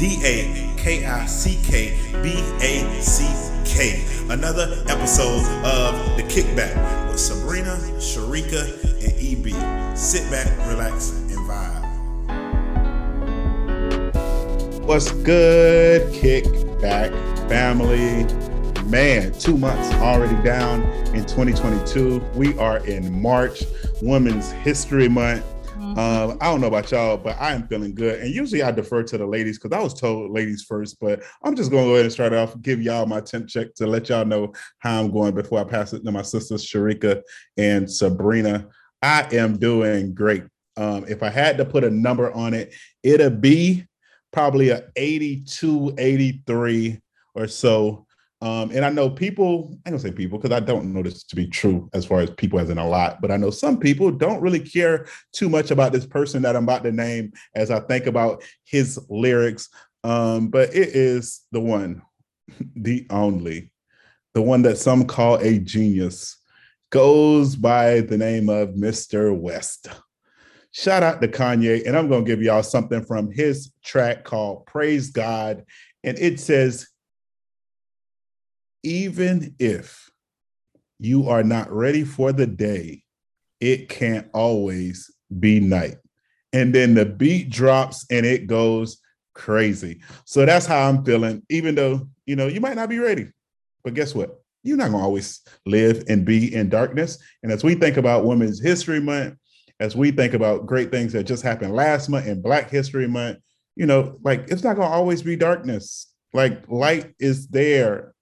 D A K I C K B A C K. Another episode of The Kickback with Sabrina, Sharika, and EB. Sit back, relax, and vibe. What's good, Kickback family? Man, two months already down in 2022. We are in March, Women's History Month. Um, I don't know about y'all, but I am feeling good. And usually I defer to the ladies because I was told ladies first, but I'm just going to go ahead and start off, give y'all my temp check to let y'all know how I'm going before I pass it to my sisters, Sharika and Sabrina. I am doing great. Um, if I had to put a number on it, it'd be probably a 82, 83 or so. Um, and I know people, I don't say people because I don't know this to be true as far as people as in a lot, but I know some people don't really care too much about this person that I'm about to name as I think about his lyrics. Um, but it is the one, the only, the one that some call a genius, goes by the name of Mr. West. Shout out to Kanye, and I'm going to give y'all something from his track called Praise God. And it says, even if you are not ready for the day, it can't always be night. And then the beat drops and it goes crazy. So that's how I'm feeling, even though, you know, you might not be ready. But guess what? You're not going to always live and be in darkness. And as we think about Women's History Month, as we think about great things that just happened last month in Black History Month, you know, like it's not going to always be darkness. Like light is there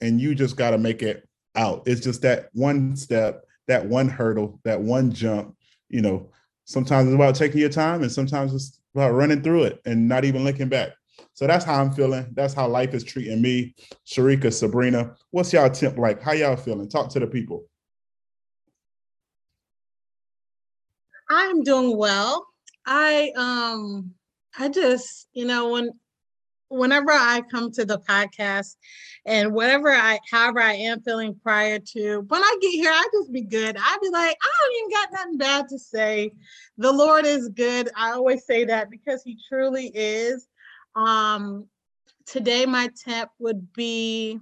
and you just got to make it out. It's just that one step, that one hurdle, that one jump. You know, sometimes it's about taking your time, and sometimes it's about running through it and not even looking back. So that's how I'm feeling. That's how life is treating me. Sharika, Sabrina, what's y'all temp like? How y'all feeling? Talk to the people. I'm doing well. I um I just, you know, when whenever I come to the podcast and whatever I, however I am feeling prior to, when I get here, I just be good. I be like, I don't even got nothing bad to say. The Lord is good. I always say that because He truly is. Um, today my temp would be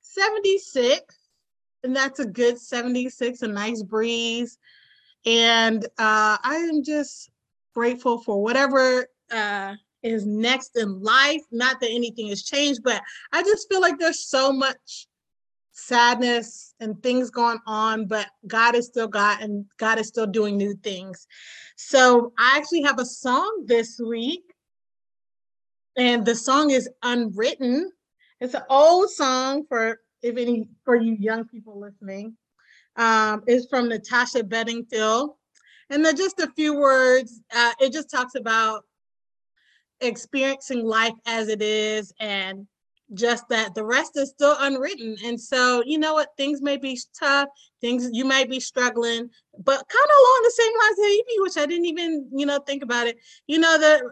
76, and that's a good 76, a nice breeze. And uh, I am just grateful for whatever uh, is next in life. Not that anything has changed, but I just feel like there's so much sadness and things going on, but God is still God and God is still doing new things. So I actually have a song this week, and the song is Unwritten. It's an old song for if any for you young people listening. Um, it's from Natasha Bedingfield. And then just a few words. Uh, it just talks about experiencing life as it is and just that the rest is still unwritten. And so you know what? Things may be tough. Things you might be struggling but kind of along the same lines as which i didn't even you know think about it. You know that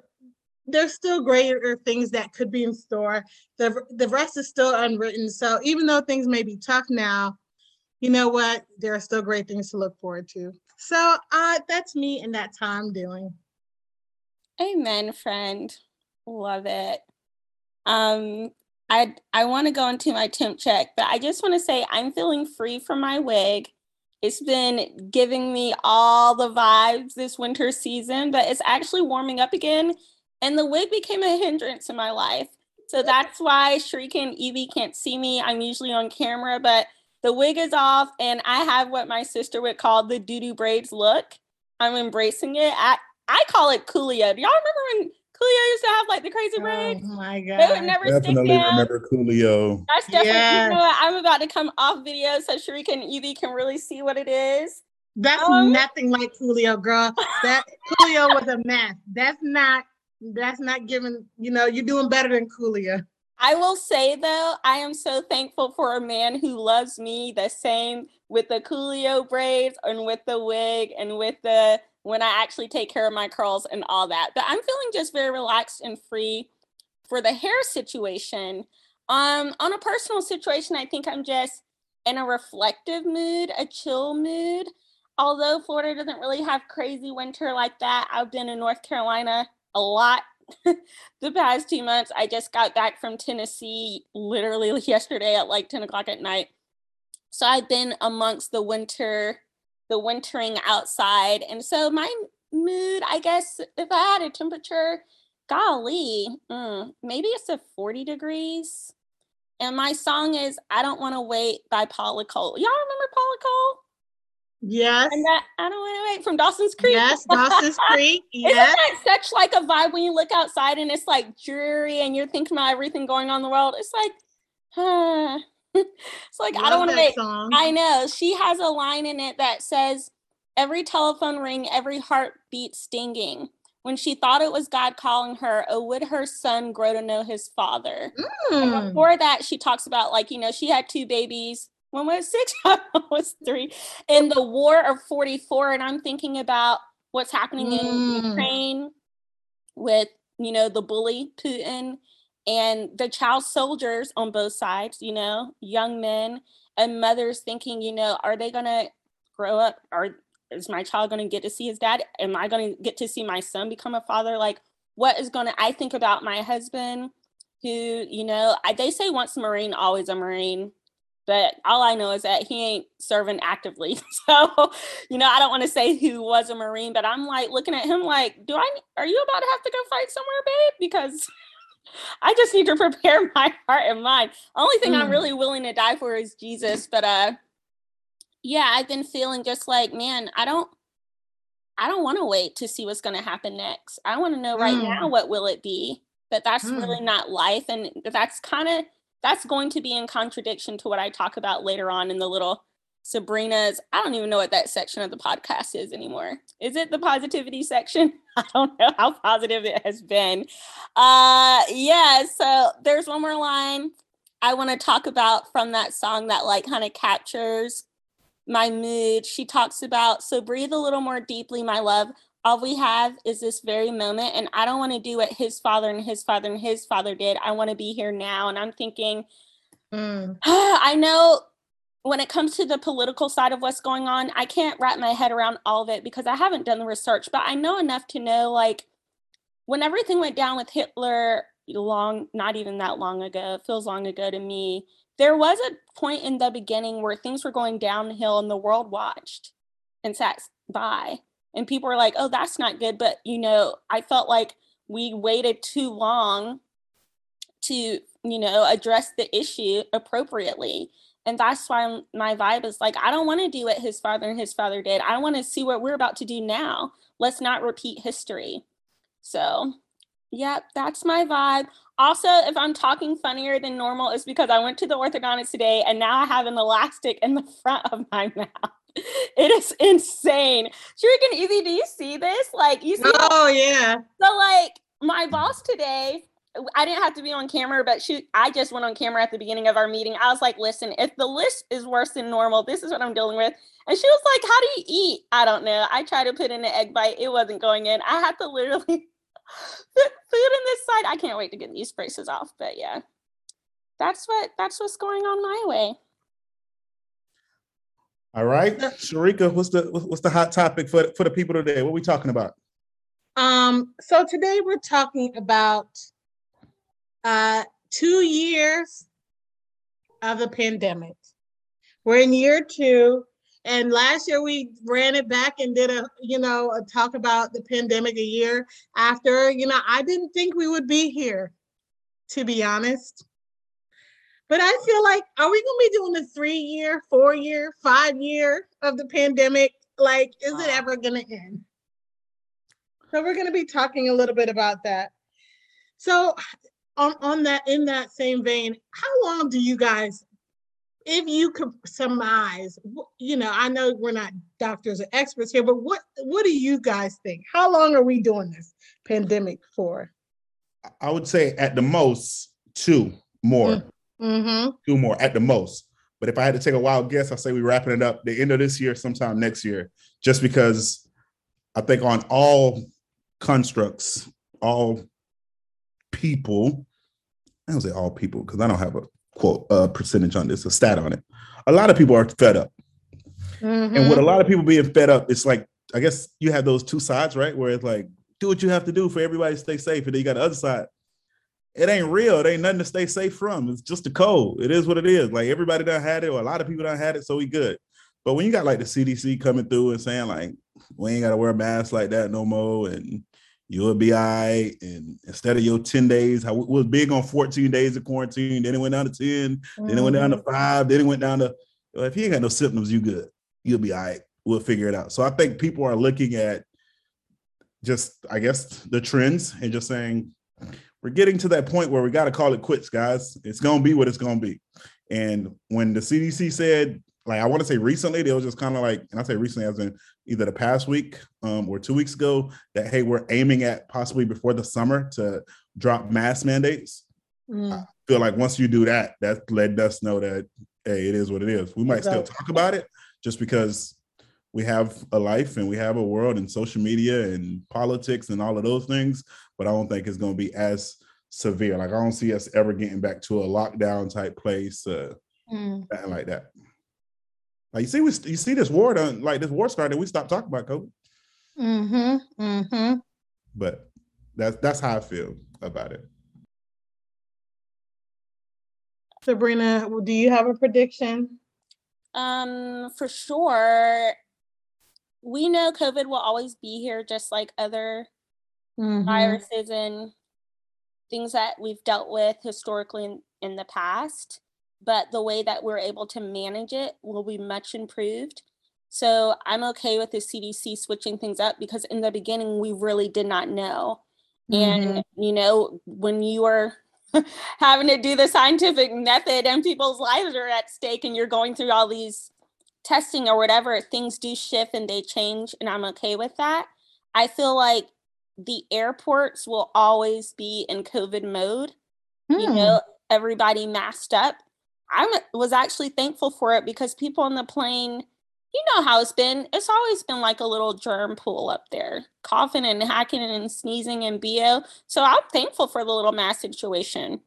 there's still greater things that could be in store. The, the rest is still unwritten. So even though things may be tough now you know what? There are still great things to look forward to. So uh that's me and that's how i'm doing Amen, friend. Love it. Um, I I want to go into my temp check, but I just want to say I'm feeling free from my wig. It's been giving me all the vibes this winter season, but it's actually warming up again. And the wig became a hindrance in my life. So that's why Sharika and EB can't see me. I'm usually on camera, but the wig is off and I have what my sister would call the doo-doo braids look. I'm embracing it. I, I call it Coolio. Do y'all remember when Coolio used to have like the crazy braids? oh my god They would never Definitely stick down. remember Coolio. That's definitely, Yes. you know what? I'm about to come off video so Sharika and EB can really see what it is. That's Um, nothing like Coolio, girl. That Coolio was a mess. That's not. That's not giving. You know, you're doing better than Coolio. I will say though, I am so thankful for a man who loves me the same with the Coolio braids and with the wig and with the when I actually take care of my curls and all that. But I'm feeling just very relaxed and free for the hair situation. Um, on a personal situation, I think I'm just in a reflective mood, a chill mood. Although Florida doesn't really have crazy winter like that, I've been in North Carolina a lot the past two months. I just got back from Tennessee literally yesterday at like 10 o'clock at night. So I've been amongst the winter, the wintering outside. And so my mood, I guess, if I had a temperature, golly, mm, maybe it's a 40 degrees. And my song is I Don't Want to Wait by Paula Cole. Y'all remember Paula Cole? Yes. And that I don't want to wait from Dawson's Creek. Yes, Dawson's Creek. Isn't that such like a vibe when you look outside and it's like dreary and you're thinking about everything going on in the world? It's like, huh. It's like Love I don't want to make. Song. I know. She has a line in it that says, Every telephone ring, every heartbeat stinging. When she thought it was God calling her, oh, would her son grow to know his father? Mm. before that, she talks about like, you know, she had two babies one was six, one was three, in the war of 44. And I'm thinking about what's happening mm. in Ukraine with, you know, the bully Putin and the child soldiers on both sides, you know, young men and mothers thinking, you know, are they going to grow up? Or is my child going to get to see his dad? Am I going to get to see my son become a father? Like, what is going to, I think about my husband who, you know, I, they say once a Marine, always a Marine but all I know is that he ain't serving actively. So, you know, I don't want to say who was a Marine, but I'm like looking at him like, do I, are you about to have to go fight somewhere, babe? Because I just need to prepare my heart and mind. Only thing mm. I'm really willing to die for is Jesus. But, uh, yeah, I've been feeling just like, man, I don't, I don't want to wait to see what's going to happen next. I want to know right mm. now what will it be. But that's mm. really not life, and that's kind of that's going to be in contradiction to what I talk about later on in the little Sabrina's. I don't even know what that section of the podcast is anymore. Is it the positivity section? I don't know how positive it has been. Uh yeah, so there's one more line I want to talk about from that song that like kind of captures my mood. She talks about so breathe a little more deeply, my love all we have is this very moment and i don't want to do what his father and his father and his father did i want to be here now and i'm thinking mm. i know when it comes to the political side of what's going on i can't wrap my head around all of it because i haven't done the research but i know enough to know like when everything went down with hitler long not even that long ago feels long ago to me there was a point in the beginning where things were going downhill and the world watched and sat by. And people were like oh that's not good but you know i felt like we waited too long to you know address the issue appropriately and that's why my vibe is like i don't want to do what his father and his father did i want to see what we're about to do now let's not repeat history so yep that's my vibe also if i'm talking funnier than normal it's because i went to the orthodontist today and now i have an elastic in the front of my mouth it is insane. Freaking easy. Do you see this? Like you see? Oh yeah. So like my boss today, I didn't have to be on camera, but she I just went on camera at the beginning of our meeting. I was like, listen, if the list is worse than normal, this is what I'm dealing with. And she was like, How do you eat? I don't know. I tried to put in an egg bite, it wasn't going in. I had to literally put food in this side. I can't wait to get these braces off. But yeah. That's what that's what's going on my way. All right, Sharika, what's the what's the hot topic for for the people today? What are we talking about? Um, so today we're talking about uh two years of the pandemic. We're in year two, and last year we ran it back and did a you know a talk about the pandemic a year after. You know, I didn't think we would be here, to be honest. But I feel like, are we gonna be doing a three year, four year, five year of the pandemic? Like, is it ever gonna end? So we're gonna be talking a little bit about that. So on, on that, in that same vein, how long do you guys, if you could surmise, you know, I know we're not doctors or experts here, but what what do you guys think? How long are we doing this pandemic for? I would say at the most two more. Mm. Mm-hmm. Two more at the most. But if I had to take a wild guess, I say we're wrapping it up the end of this year, sometime next year, just because I think on all constructs, all people, I don't say all people because I don't have a quote uh, percentage on this, a stat on it. A lot of people are fed up, mm-hmm. and with a lot of people being fed up, it's like I guess you have those two sides, right? Where it's like do what you have to do for everybody to stay safe. And then you got the other side. It ain't real. It ain't nothing to stay safe from. It's just a cold. It is what it is. Like everybody done had it, or a lot of people done had it, so we good. But when you got like the CDC coming through and saying like we ain't gotta wear masks like that no more, and you'll be all right. And instead of your 10 days, how we was big on 14 days of quarantine, then it went down to 10, mm-hmm. then it went down to mm-hmm. five, then it went down to well, if you ain't got no symptoms, you good. You'll be all right. We'll figure it out. So I think people are looking at just, I guess, the trends and just saying, we're getting to that point where we got to call it quits, guys. It's going to be what it's going to be. And when the CDC said, like, I want to say recently, they was just kind of like, and I say recently as in either the past week um, or two weeks ago, that, hey, we're aiming at possibly before the summer to drop mask mandates. Mm. I feel like once you do that, that let us know that, hey, it is what it is. We might exactly. still talk about it just because we have a life and we have a world and social media and politics and all of those things, but I don't think it's going to be as severe. Like I don't see us ever getting back to a lockdown type place, uh, mm. like that. Like you see, we you see this war done, like this war started, we stopped talking about COVID. Mm-hmm. Mm-hmm. But that's that's how I feel about it. Sabrina, do you have a prediction? Um, for sure. We know COVID will always be here, just like other mm-hmm. viruses and things that we've dealt with historically in, in the past. But the way that we're able to manage it will be much improved. So I'm okay with the CDC switching things up because in the beginning we really did not know. Mm-hmm. And you know, when you are having to do the scientific method and people's lives are at stake and you're going through all these testing or whatever, things do shift and they change, and I'm okay with that. I feel like the airports will always be in COVID mode. Hmm. You know, everybody masked up. I was actually thankful for it because people on the plane, you know how it's been. It's always been like a little germ pool up there, coughing and hacking and sneezing and bo. So I'm thankful for the little mask situation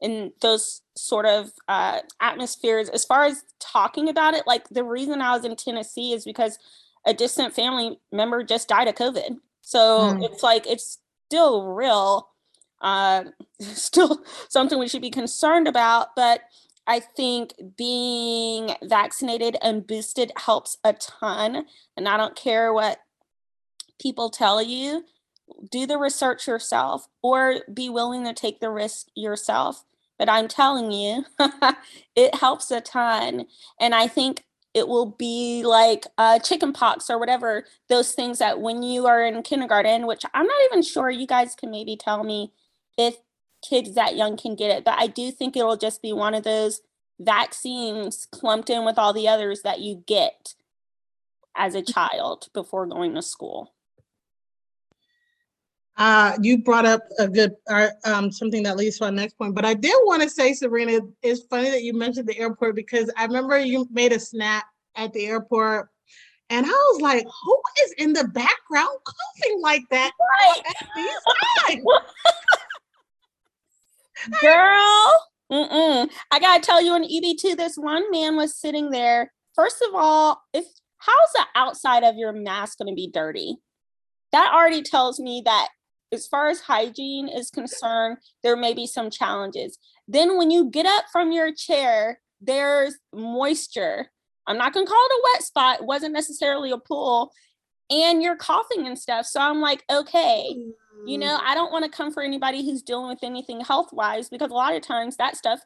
in those sort of uh, atmospheres. As far as talking about it, like the reason I was in Tennessee is because a distant family member just died of COVID. So mm. it's like it's still real, uh, still something we should be concerned about. But I think being vaccinated and boosted helps a ton. And I don't care what people tell you, do the research yourself or be willing to take the risk yourself. But I'm telling you, it helps a ton. And I think it will be like uh, chicken pox or whatever, those things that when you are in kindergarten, which I'm not even sure you guys can maybe tell me if kids that young can get it, but I do think it'll just be one of those vaccines clumped in with all the others that you get as a child before going to school. Uh, you brought up a good uh, um, something that leads to our next point, but I did want to say, Sabrina, it's funny that you mentioned the airport because I remember you made a snap at the airport, and I was like, "Who is in the background coughing like that?" Right. Girl, mm-mm. I gotta tell you, in EB2, this one man was sitting there. First of all, if how's the outside of your mask to be dirty? That already tells me that as far as hygiene is concerned, there may be some challenges. Then when you get up from your chair, there's moisture. I'm not to call it a wet spot. It wasn't necessarily a pool. And you're coughing and stuff. So I'm like, okay, you mm-hmm. know, I don't want to come for anybody who's dealing with anything health wise because a lot of times that stuff,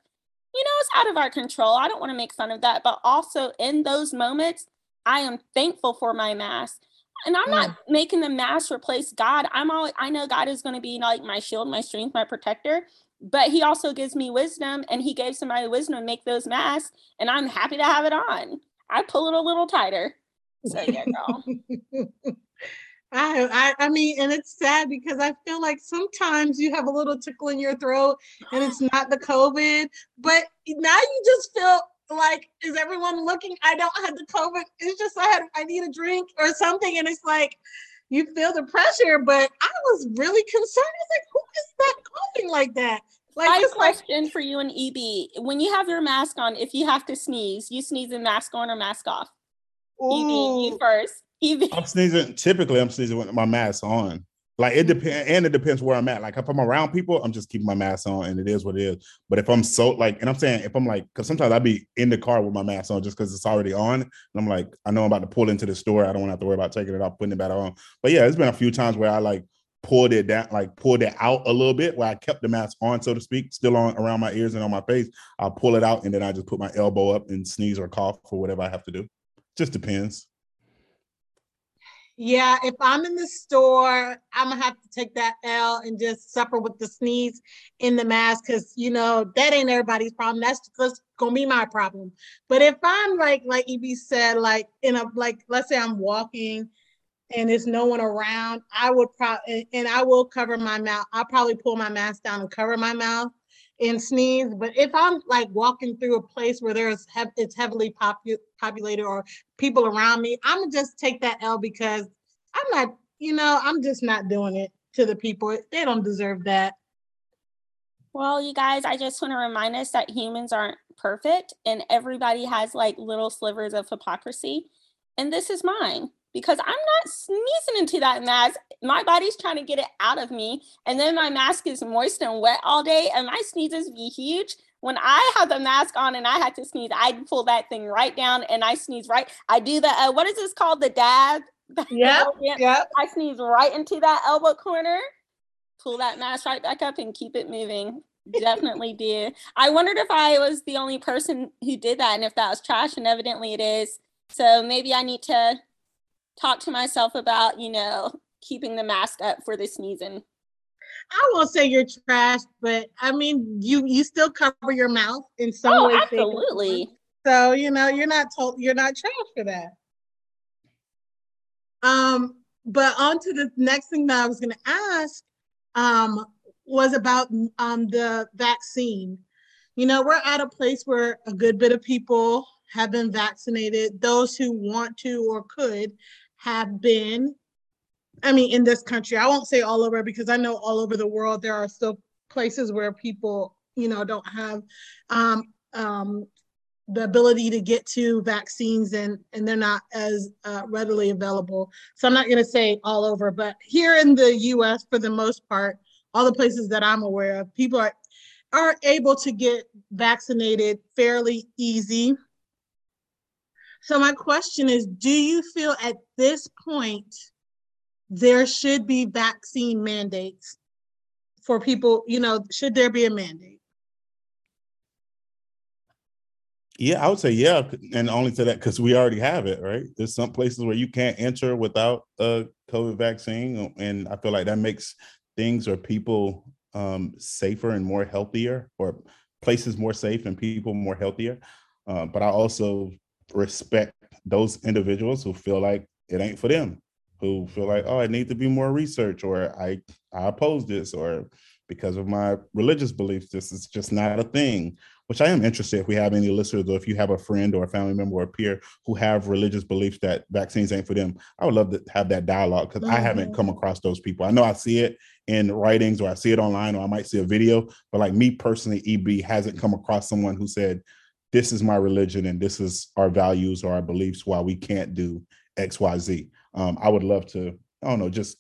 you know, is out of our control. I don't want to make fun of that. But also in those moments, I am thankful for my mask and I'm not mm. making the mask replace God. I'm all I know God is going to be like my shield, my strength, my protector. But he also gives me wisdom and he gave somebody wisdom to make those masks. And I'm happy to have it on. I pull it a little tighter. So yeah, girl. I, I I mean, and it's sad because I feel like sometimes you have a little tickle in your throat and it's not the COVID, but now you just feel like, is everyone looking? I don't have the COVID. It's just I had I need a drink or something, and it's like you feel the pressure. But I was really concerned. I was like, who is that coughing like that? Like, I have a question like, for you and EB. When you have your mask on, if you have to sneeze, you sneeze in mask on or mask off? Ooh. EB, you first. EB. I'm sneezing. Typically, I'm sneezing with my mask on. Like it mm-hmm. depends, and it depends where I'm at. Like if I'm around people, I'm just keeping my mask on, and it is what it is. But if I'm so like, and I'm saying if I'm like, because sometimes I'd be in the car with my mask on just because it's already on, and I'm like, I know I'm about to pull into the store. I don't want to have to worry about taking it off, putting it back on. But yeah, it's been a few times where I like pulled it down, like pulled it out a little bit, where I kept the mask on, so to speak, still on around my ears and on my face. I'll pull it out, and then I just put my elbow up and sneeze or cough or whatever I have to do. Just depends. Yeah, if I'm in the store, I'm gonna have to take that L and just suffer with the sneeze in the mask because you know that ain't everybody's problem. That's just gonna be my problem. But if I'm like like EB said, like in a like let's say I'm walking and there's no one around, I would probably and I will cover my mouth. I'll probably pull my mask down and cover my mouth and sneeze. But if I'm like walking through a place where there's hev- it's heavily popu- populated or people around me, I'm gonna just take that L because I'm not, you know, I'm just not doing it to the people. They don't deserve that. Well, you guys, I just want to remind us that humans aren't perfect and everybody has like little slivers of hypocrisy. And this is mine because I'm not sneezing into that mask. My body's trying to get it out of me. And then my mask is moist and wet all day, and my sneezes be huge. When I have the mask on and I had to sneeze, I'd pull that thing right down and I sneeze right. I do the, uh, what is this called? The dab. Yeah. yeah. I sneeze right into that elbow corner, pull that mask right back up and keep it moving. Definitely do. I wondered if I was the only person who did that and if that was trash, and evidently it is. So maybe I need to talk to myself about, you know, keeping the mask up for the sneezing. I won't say you're trash, but I mean you you still cover your mouth in some oh, way. Absolutely. So you know you're not told you're not trash for that. Um, but on to the next thing that I was going to ask um, was about um, the vaccine. You know, we're at a place where a good bit of people have been vaccinated. Those who want to or could have been. I mean, in this country, I won't say all over because I know all over the world there are still places where people, you know, don't have um, um, the ability to get to vaccines and and they're not as uh, readily available so i'm not going to say all over but here in the us for the most part all the places that i'm aware of people are are able to get vaccinated fairly easy so my question is do you feel at this point there should be vaccine mandates for people you know should there be a mandate Yeah, I would say yeah, and only to that because we already have it, right? There's some places where you can't enter without a COVID vaccine, and I feel like that makes things or people um, safer and more healthier, or places more safe and people more healthier. Uh, but I also respect those individuals who feel like it ain't for them, who feel like, oh, I need to be more research, or I I oppose this, or because of my religious beliefs, this is just not a thing which I am interested if we have any listeners or if you have a friend or a family member or a peer who have religious beliefs that vaccines ain't for them. I would love to have that dialogue because mm-hmm. I haven't come mm-hmm. across those people. I know I see it in writings or I see it online or I might see a video, but like me personally, EB hasn't come across someone who said, this is my religion and this is our values or our beliefs why we can't do XYZ. Um, I would love to, I don't know, just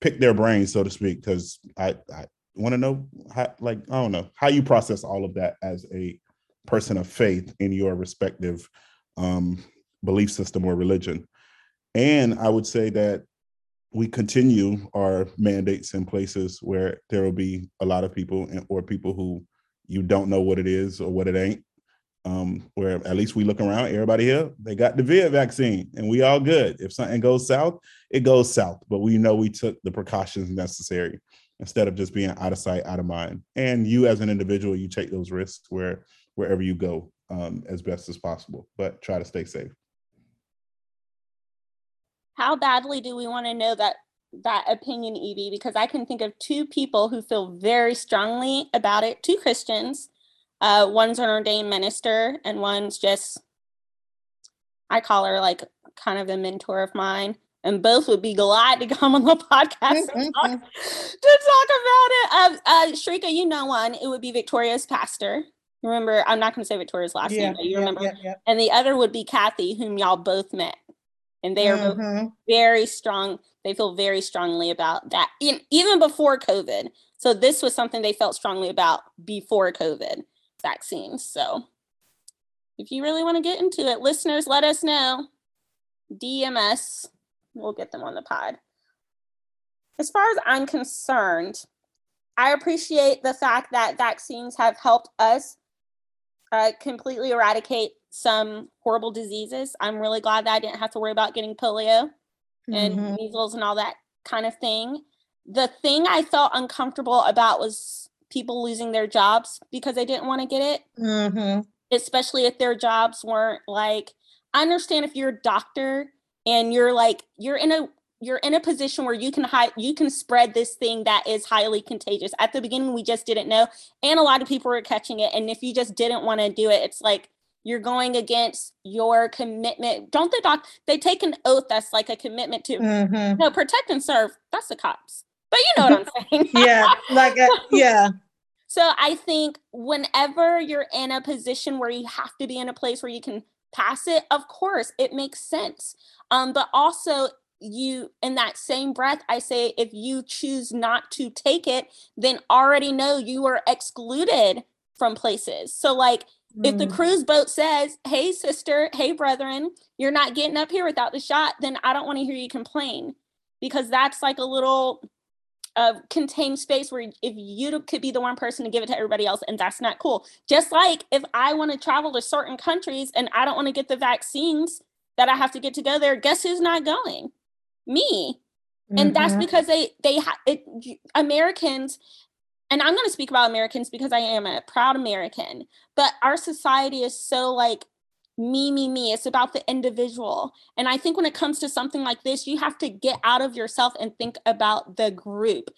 pick their brains, so to speak, because I, I want to know how, like, I don't know, how you process all of that as a person of faith in your respective um, belief system or religion. And I would say that we continue our mandates in places where there will be a lot of people and, or people who you don't know what it is or what it ain't. Um, where at least we look around, everybody here, they got the vid vaccine and we all good. If something goes south, it goes south, but we know we took the precautions necessary instead of just being out of sight, out of mind. And you as an individual, you take those risks where wherever you go um, as best as possible, but try to stay safe. How badly do we want to know that that opinion, EB? Because I can think of two people who feel very strongly about it. Two Christians. Uh, one's an ordained minister, and one's just I call her like kind of a mentor of mine and both would be glad to come on the podcast to, talk, to talk about it. Um, uh, Sharika, you know one. It would be Victoria's pastor. Remember, I'm not going to say Victoria's last yeah, name, but you yeah, remember. Yeah, and the other would be Kathy, whom y'all both met, and they are mm-hmm. very strong. They feel very strongly about that, in, even before COVID. So this was something they felt strongly about before COVID vaccines. So if you really want to get into it, listeners, let us know. DMS, we'll get them on the pod. As far as I'm concerned, I appreciate the fact that vaccines have helped us uh, completely eradicate some horrible diseases. I'm really glad that I didn't have to worry about getting polio and mm-hmm. measles and all that kind of thing. The thing I felt uncomfortable about was people losing their jobs because they didn't want to get it, mm-hmm. especially if their jobs weren't like. I understand if you're a doctor and you're like you're in a you're in a position where you can hide you can spread this thing that is highly contagious. At the beginning, we just didn't know, and a lot of people were catching it. And if you just didn't want to do it, it's like you're going against your commitment. Don't the doc they take an oath that's like a commitment to mm-hmm. no protect and serve. That's the cops. But you know what I'm saying. yeah, like a, yeah. So I think whenever you're in a position where you have to be in a place where you can pass it, of course, it makes sense. Um, but also you in that same breath i say if you choose not to take it then already know you are excluded from places so like if the mm. cruise boat says, hey, sister, hey, brethren, you're not getting up here without the shot, then I don't want to hear you complain because that's like a little uh, contained space where if you could be the one person to give it to everybody else, and that's not cool. Just like if I want to travel to certain countries and I don't want to get the vaccines that I have to get to go there, guess who's not going? Me. Mm-hmm. And that's mm-hmm. because they they ha- it, Americans and I'm going to speak about Americans because I am a proud American, but our society is so like me, me, me. It's about the individual. And I think when it comes to something like this, you have to get out of yourself and think about the group.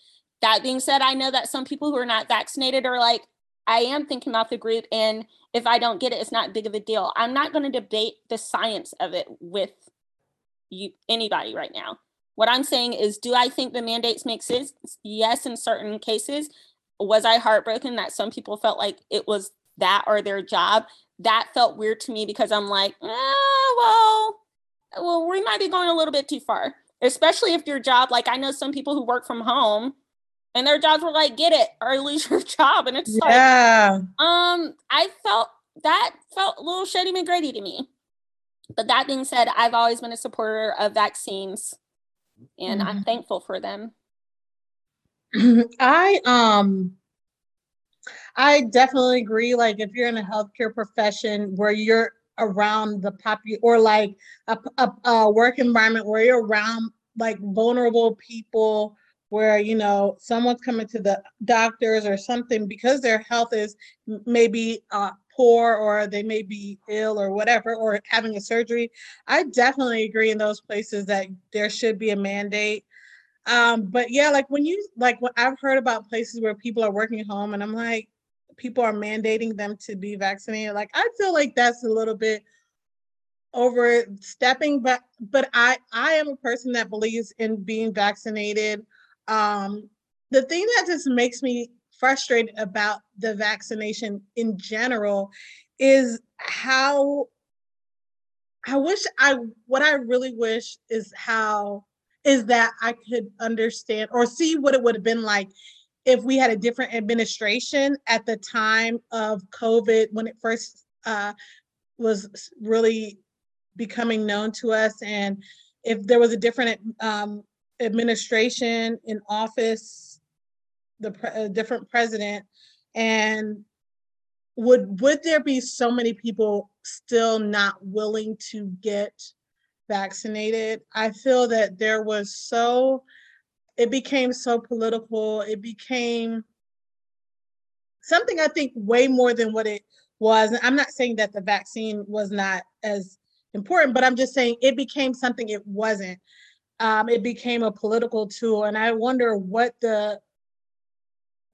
That being said, I know that some people who are not vaccinated are like, I am thinking about the group. And if I don't get it, it's not big of a deal. I'm not going to debate the science of it with you, anybody right now. What I'm saying is, do I think the mandates make sense? Yes, in certain cases was I heartbroken that some people felt like it was that or their job? That felt weird to me because I'm like, eh, well, well, we might be going a little bit too far, especially if your job, like I know some people who work from home and their jobs were like, get it or lose your job. And it's yeah. like, um, I felt that felt a little Shady McGrady to me. But that being said, I've always been a supporter of vaccines and mm-hmm. I'm thankful for them. I um I definitely agree. Like if you're in a healthcare profession where you're around the popu or like a, a, a work environment where you're around like vulnerable people where you know someone's coming to the doctors or something because their health is maybe uh, poor or they may be ill or whatever or having a surgery i definitely agree in those places that there should be a mandate um, but yeah, like when you like what I've heard about places where people are working home, and I'm like, people are mandating them to be vaccinated. Like I feel like that's a little bit overstepping, but but I I am a person that believes in being vaccinated. Um, the thing that just makes me frustrated about the vaccination in general is how I wish I what I really wish is how is that I could understand or see what it would have been like if we had a different administration at the time of COVID when it first uh, was really becoming known to us, and if there was a different um, administration in office, the pre- different president, and would would there be so many people still not willing to get vaccinated, I feel that there was so, it became so political. It became something I think way more than what it was. I'm not saying that the vaccine was not as important, but I'm just saying it became something it wasn't. Um, it became a political tool. And I wonder what the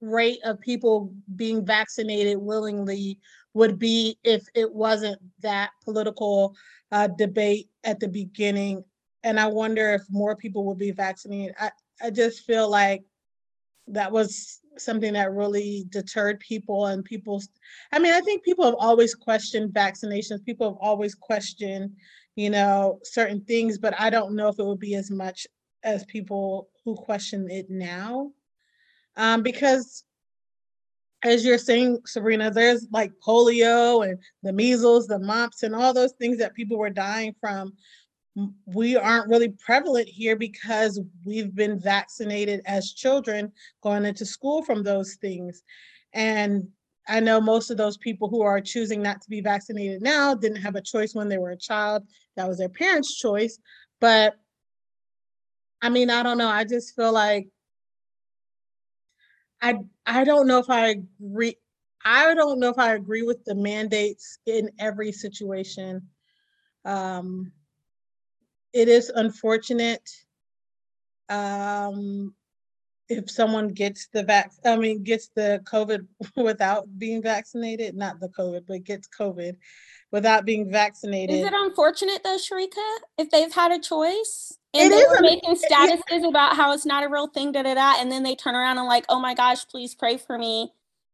rate of people being vaccinated willingly would be if it wasn't that political uh, debate at the beginning. And I wonder if more people would be vaccinated. I, I just feel like that was something that really deterred people and people i mean i think people have always questioned vaccinations people have always questioned you know certain things but i don't know if it would be as much as people who question it now. Um, because as you're saying, Sabrina, there's like polio and the measles, the mumps, and all those things that people were dying from. We aren't really prevalent here because we've been vaccinated as children going into school from those things. And I know most of those people who are choosing not to be vaccinated now didn't have a choice when they were a child. That was their parents' choice. But I mean, I don't know. I just feel like I I don't know if I agree. I don't know if I agree with the mandates in every situation. Um, it is unfortunate um, if someone gets the vac. I mean, gets the COVID without being vaccinated. Not the COVID, but gets COVID without being vaccinated. Is it unfortunate though, Sharika, if they've had a choice? And it they were making statuses it, about how it's not a real thing, da da da, and then they turn around and like, oh my gosh, please pray for me.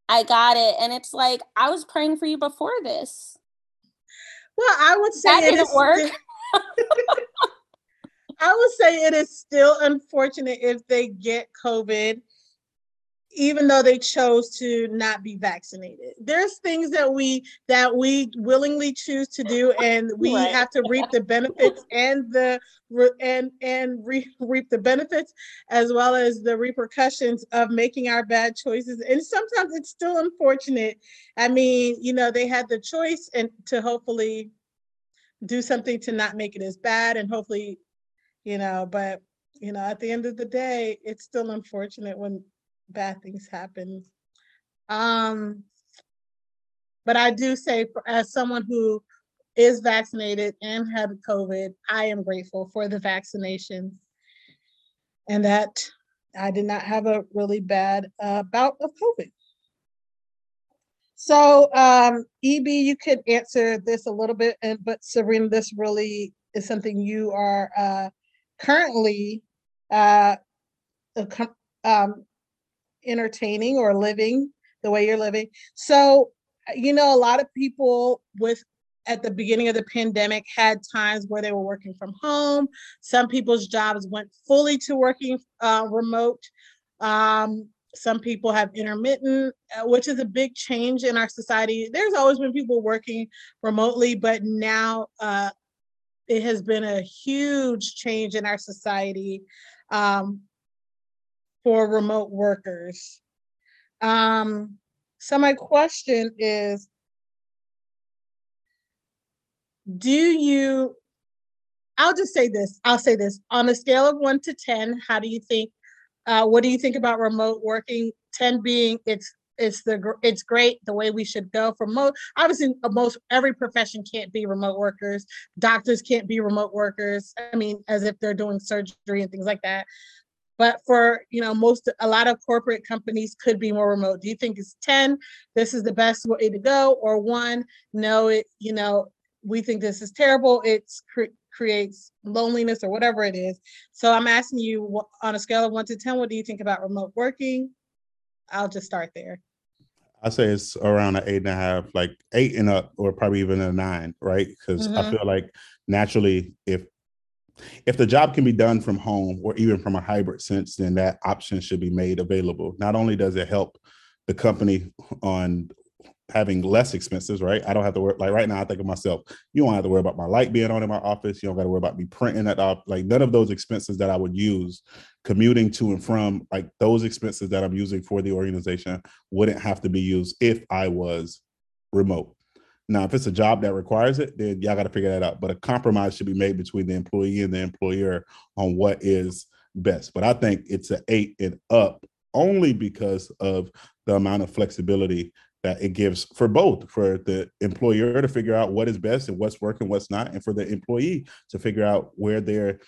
I got it. And it's like, I was praying for you before this. Well, I would say that didn't work. I would say it is still unfortunate if they get COVID even though they chose to not be vaccinated. There's things that we that we willingly choose to do and we right. have to reap the benefits and the and and re, reap the benefits as well as the repercussions of making our bad choices. And sometimes it's still unfortunate. I mean you know they had the choice and to hopefully do something to not make it as bad and hopefully you know but you know at the end of the day it's still unfortunate when bad things happen. Um, but I do say, for, as someone who is vaccinated and had COVID, I am grateful for the vaccinations and that I did not have a really bad uh, bout of COVID. So, um, EB, you could answer this a little bit, and but Sabrina, this really is something you are uh, currently uh, um, entertaining or living the way you're living. So, you know, a lot of people with at the beginning of the pandemic had times where they were working from home. Some people's jobs went fully to working uh, remote. Um, some people have intermittent, uh, which is a big change in our society. There's always been people working remotely, but now uh, it has been a huge change in our society. Um, for remote workers. Um, so my question is, do you, I'll just say this, I'll say this, on a scale of one to 10, how do you think, uh, what do you think about remote working? 10 being it's it's the it's great the way we should go for most obviously most every profession can't be remote workers. Doctors can't be remote workers i mean as if they're doing surgery and things like that. But for you know most a lot of corporate companies could be more remote. Do you think it's 10 this is the best way to go or one? No it you know we think this is terrible. It's creates loneliness or whatever it is so i'm asking you on a scale of 1 to 10 what do you think about remote working i'll just start there I say it's around an eight and a half, like eight and up, or probably even a nine, right? Because mm-hmm. I feel like naturally, if if the job can be done from home or even from a hybrid sense, then that option should be made available. Not only does it help the company on having less expenses, right? I don't have to worry. Like right now, I think of myself, you don't have to worry about my light being on in my office. You don't got to worry about me printing that off. Like none of those expenses that I would use commuting to and from, like those expenses that I'm using for the organization wouldn't have to be used if I was remote. Now, if it's a job that requires it, then y'all got to figure that out. But a compromise should be made between the employee and the employer on what is best. But I think it's an eight and up only because of the amount of flexibility that it gives for both for the employer to figure out what is best and what's working, what's not, and for the employee to figure out where their,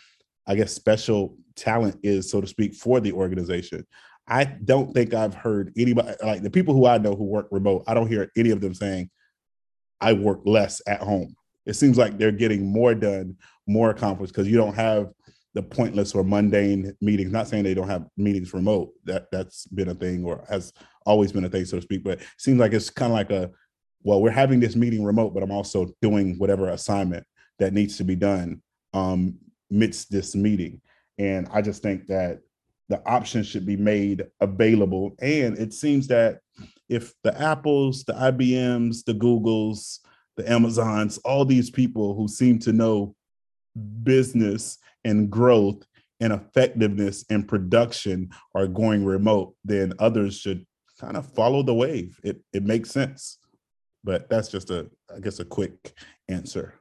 I guess, special talent is, so to speak, for the organization. I don't think I've heard anybody like the people who I know who work remote. I don't hear any of them saying, I work less at home. It seems like they're getting more done, more accomplished because you don't have the pointless or mundane meetings. Not saying they don't have meetings remote. That that's been a thing or has always been a thing, so to speak. But seems like it's kind of like a well, we're having this meeting remote, but I'm also doing whatever assignment that needs to be done um, midst this meeting. And I just think that the options should be made available. And it seems that if the Apples, the IBMs, the Googles, the Amazons, all these people who seem to know business and growth and effectiveness and production are going remote, then others should kind of follow the wave. It it makes sense. But that's just a I guess a quick answer.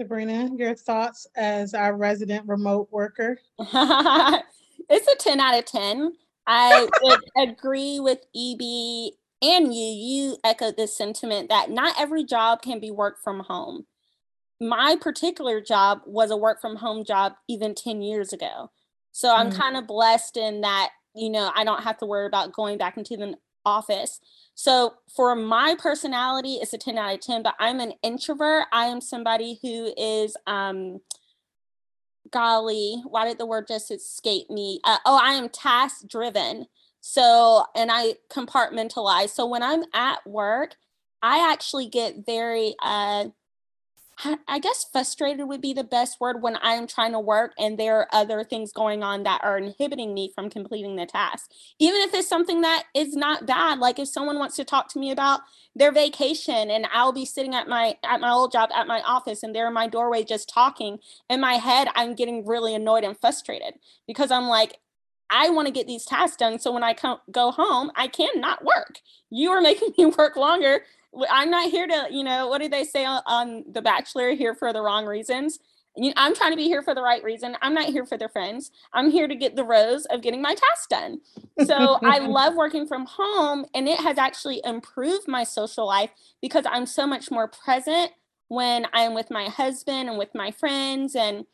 Sabrina, your thoughts as our resident remote worker? it's a 10 out of 10. I would agree with EB and you. You echoed this sentiment that not every job can be work from home. My particular job was a work from home job even 10 years ago. So I'm mm. kind of blessed in that, you know, I don't have to worry about going back into the office. So for my personality, it's a 10 out of 10, but I'm an introvert. I am somebody who is, um, golly, why did the word just escape me? Uh, oh, I am task driven. So, and I compartmentalize. So when I'm at work, I actually get very uh, I guess frustrated would be the best word when I'm trying to work and there are other things going on that are inhibiting me from completing the task. Even if it's something that is not bad, like if someone wants to talk to me about their vacation and I'll be sitting at my at my old job at my office and they're in my doorway just talking, in my head I'm getting really annoyed and frustrated because I'm like I want to get these tasks done so when I come, go home I cannot work. You are making me work longer I'm not here to, you know, what do they say on, on The Bachelor? Here for the wrong reasons. I'm trying to be here for the right reason. I'm not here for their friends. I'm here to get the rose of getting my task done. So I love working from home, and it has actually improved my social life because I'm so much more present when I am with my husband and with my friends and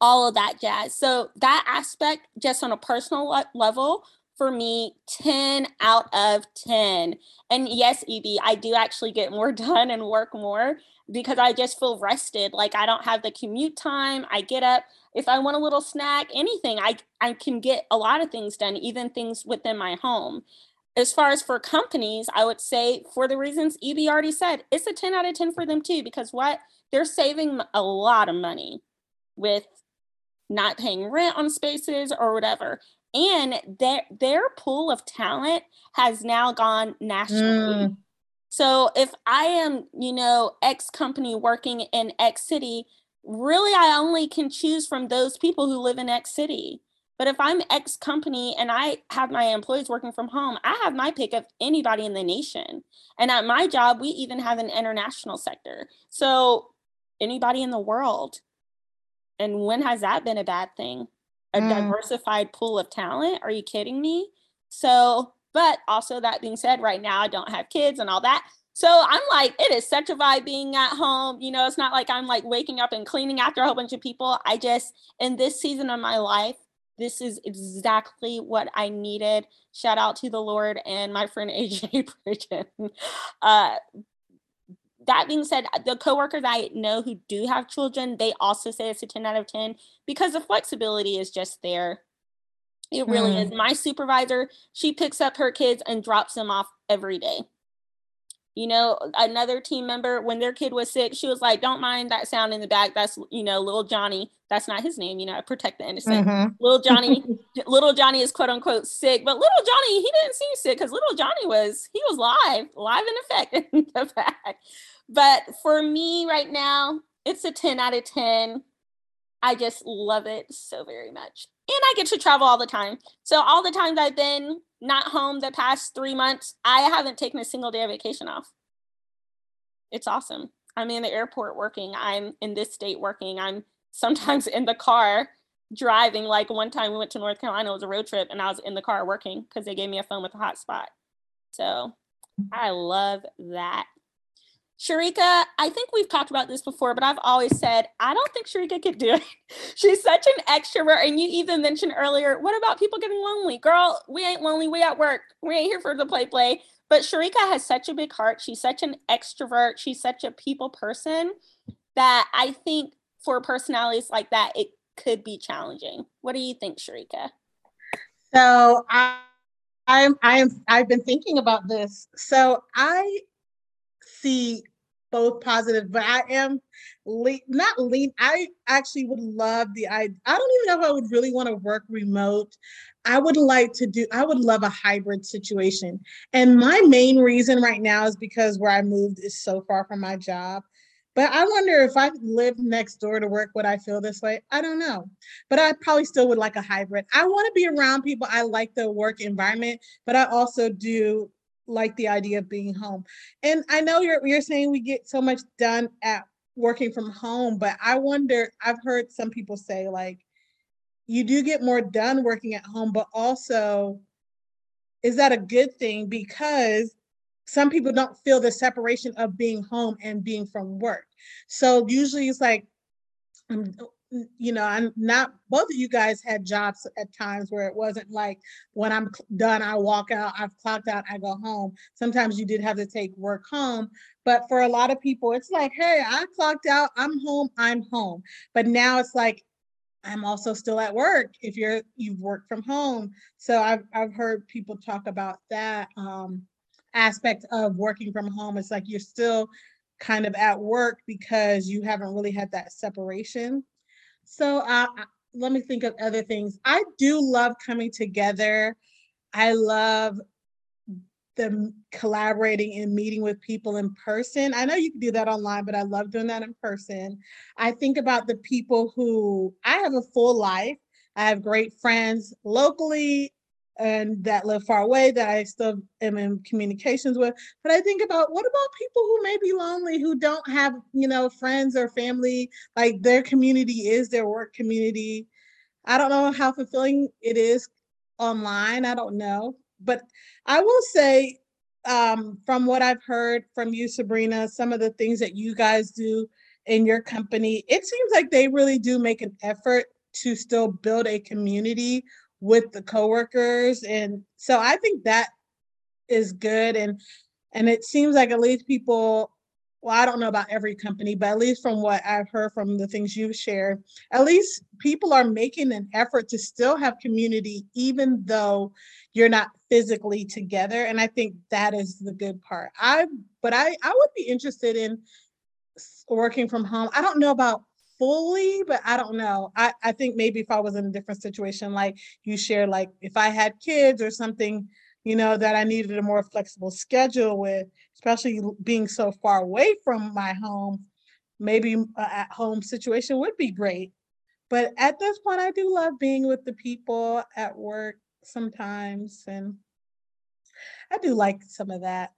all of that jazz. So that aspect, just on a personal level, for me 10 out of 10. And yes, EB, I do actually get more done and work more because I just feel rested. Like I don't have the commute time. I get up. If I want a little snack, anything, I, I can get a lot of things done, even things within my home. As far as for companies, I would say for the reasons EB already said, it's a 10 out of 10 for them too, because what? They're saving a lot of money with not paying rent on spaces or whatever and their their pool of talent has now gone nationally. Mm. So if I am, you know, X company working in X city, really I only can choose from those people who live in X city. But if I'm X company and I have my employees working from home, I have my pick of anybody in the nation. And at my job, we even have an international sector. So anybody in the world. And when has that been a bad thing? a mm. diversified pool of talent. Are you kidding me? So, but also that being said, right now I don't have kids and all that. So I'm like, it is such a vibe being at home. You know, it's not like I'm like waking up and cleaning after a whole bunch of people. I just, in this season of my life, this is exactly what I needed. Shout out to the Lord and my friend AJ Bridgen. Uh, that being said, the coworkers I know who do have children, they also say it's a 10 out of 10 because the flexibility is just there. It really mm. is. My supervisor, she picks up her kids and drops them off every day. You know, another team member, when their kid was sick, she was like, Don't mind that sound in the back. That's, you know, little Johnny. That's not his name, you know, protect the innocent. Mm-hmm. Little Johnny, little Johnny is quote unquote sick, but little Johnny, he didn't seem sick because little Johnny was, he was live, live in effect in the back. But for me right now, it's a 10 out of 10. I just love it so very much. And I get to travel all the time. So, all the times I've been not home the past three months, I haven't taken a single day of vacation off. It's awesome. I'm in the airport working. I'm in this state working. I'm sometimes in the car driving. Like one time we went to North Carolina, it was a road trip, and I was in the car working because they gave me a phone with a hotspot. So I love that. Sharika, I think we've talked about this before, but I've always said I don't think Sharika could do it. She's such an extrovert. And you even mentioned earlier, what about people getting lonely? Girl, we ain't lonely. We at work. We ain't here for the play play. But Sharika has such a big heart. She's such an extrovert. She's such a people person that I think for personalities like that, it could be challenging. What do you think, Sharika? So I I'm I'm I've been thinking about this. So I see both positive, but I am le- not lean. I actually would love the I I don't even know if I would really want to work remote. I would like to do I would love a hybrid situation. And my main reason right now is because where I moved is so far from my job. But I wonder if I lived next door to work, would I feel this way? I don't know. But I probably still would like a hybrid. I want to be around people. I like the work environment, but I also do like the idea of being home. And I know you're you're saying we get so much done at working from home, but I wonder, I've heard some people say like you do get more done working at home, but also is that a good thing because some people don't feel the separation of being home and being from work. So usually it's like I'm you know, I'm not both of you guys had jobs at times where it wasn't like when I'm done, I walk out, I've clocked out, I go home. Sometimes you did have to take work home, but for a lot of people, it's like, hey, I clocked out, I'm home, I'm home. But now it's like, I'm also still at work if you're you've worked from home. So I've I've heard people talk about that um, aspect of working from home. It's like you're still kind of at work because you haven't really had that separation. So uh, let me think of other things. I do love coming together. I love the collaborating and meeting with people in person. I know you can do that online, but I love doing that in person. I think about the people who I have a full life. I have great friends locally and that live far away that I still am in communications with. But I think about what about people who may be lonely, who don't have, you know, friends or family, like their community is their work community. I don't know how fulfilling it is online. I don't know. But I will say, um, from what I've heard from you, Sabrina, some of the things that you guys do in your company, it seems like they really do make an effort to still build a community with the coworkers and so i think that is good and and it seems like at least people well i don't know about every company but at least from what i've heard from the things you've shared at least people are making an effort to still have community even though you're not physically together and i think that is the good part. I but i i would be interested in working from home. I don't know about fully, but I don't know. I, I think maybe if I was in a different situation, like you shared, like if I had kids or something, you know, that I needed a more flexible schedule with, especially being so far away from my home, maybe at home situation would be great. But at this point, I do love being with the people at work sometimes. And I do like some of that.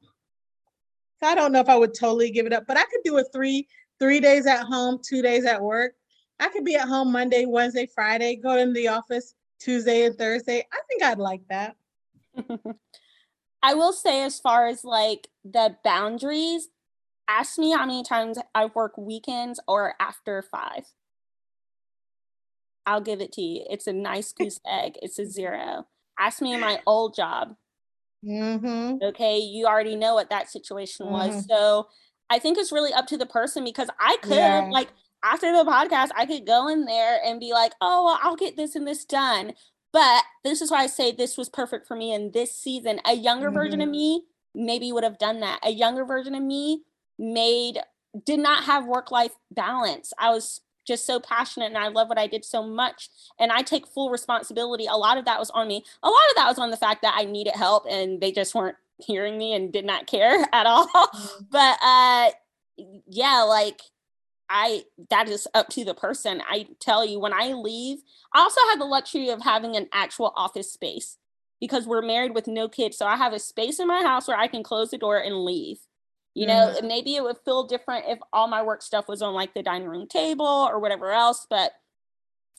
I don't know if I would totally give it up, but I could do a three three days at home, two days at work. I could be at home Monday, Wednesday, Friday, go in the office Tuesday and Thursday. I think I'd like that. I will say, as far as like the boundaries, ask me how many times I work weekends or after five. I'll give it to you. It's a nice goose egg. It's a zero. Ask me in my old job. Mm-hmm. Okay, you already know what that situation mm-hmm. was. So I think it's really up to the person because I could yeah. like after the podcast, I could go in there and be like, oh, well, I'll get this and this done. But this is why I say this was perfect for me in this season. A younger mm-hmm. version of mm-hmm. me maybe would have done that. A younger version of me made did not have work life balance. I was just so passionate and I love what I did so much. And I take full responsibility. A lot of that was on me. A lot of that was on the fact that I needed help and they just weren't hearing me and did not care at all. Mm-hmm. But uh yeah, like I that is up to the person. I tell you, when I leave, I also have the luxury of having an actual office space because we're married with no kids. So I have a space in my house where I can close the door and leave. You know, mm. maybe it would feel different if all my work stuff was on like the dining room table or whatever else, but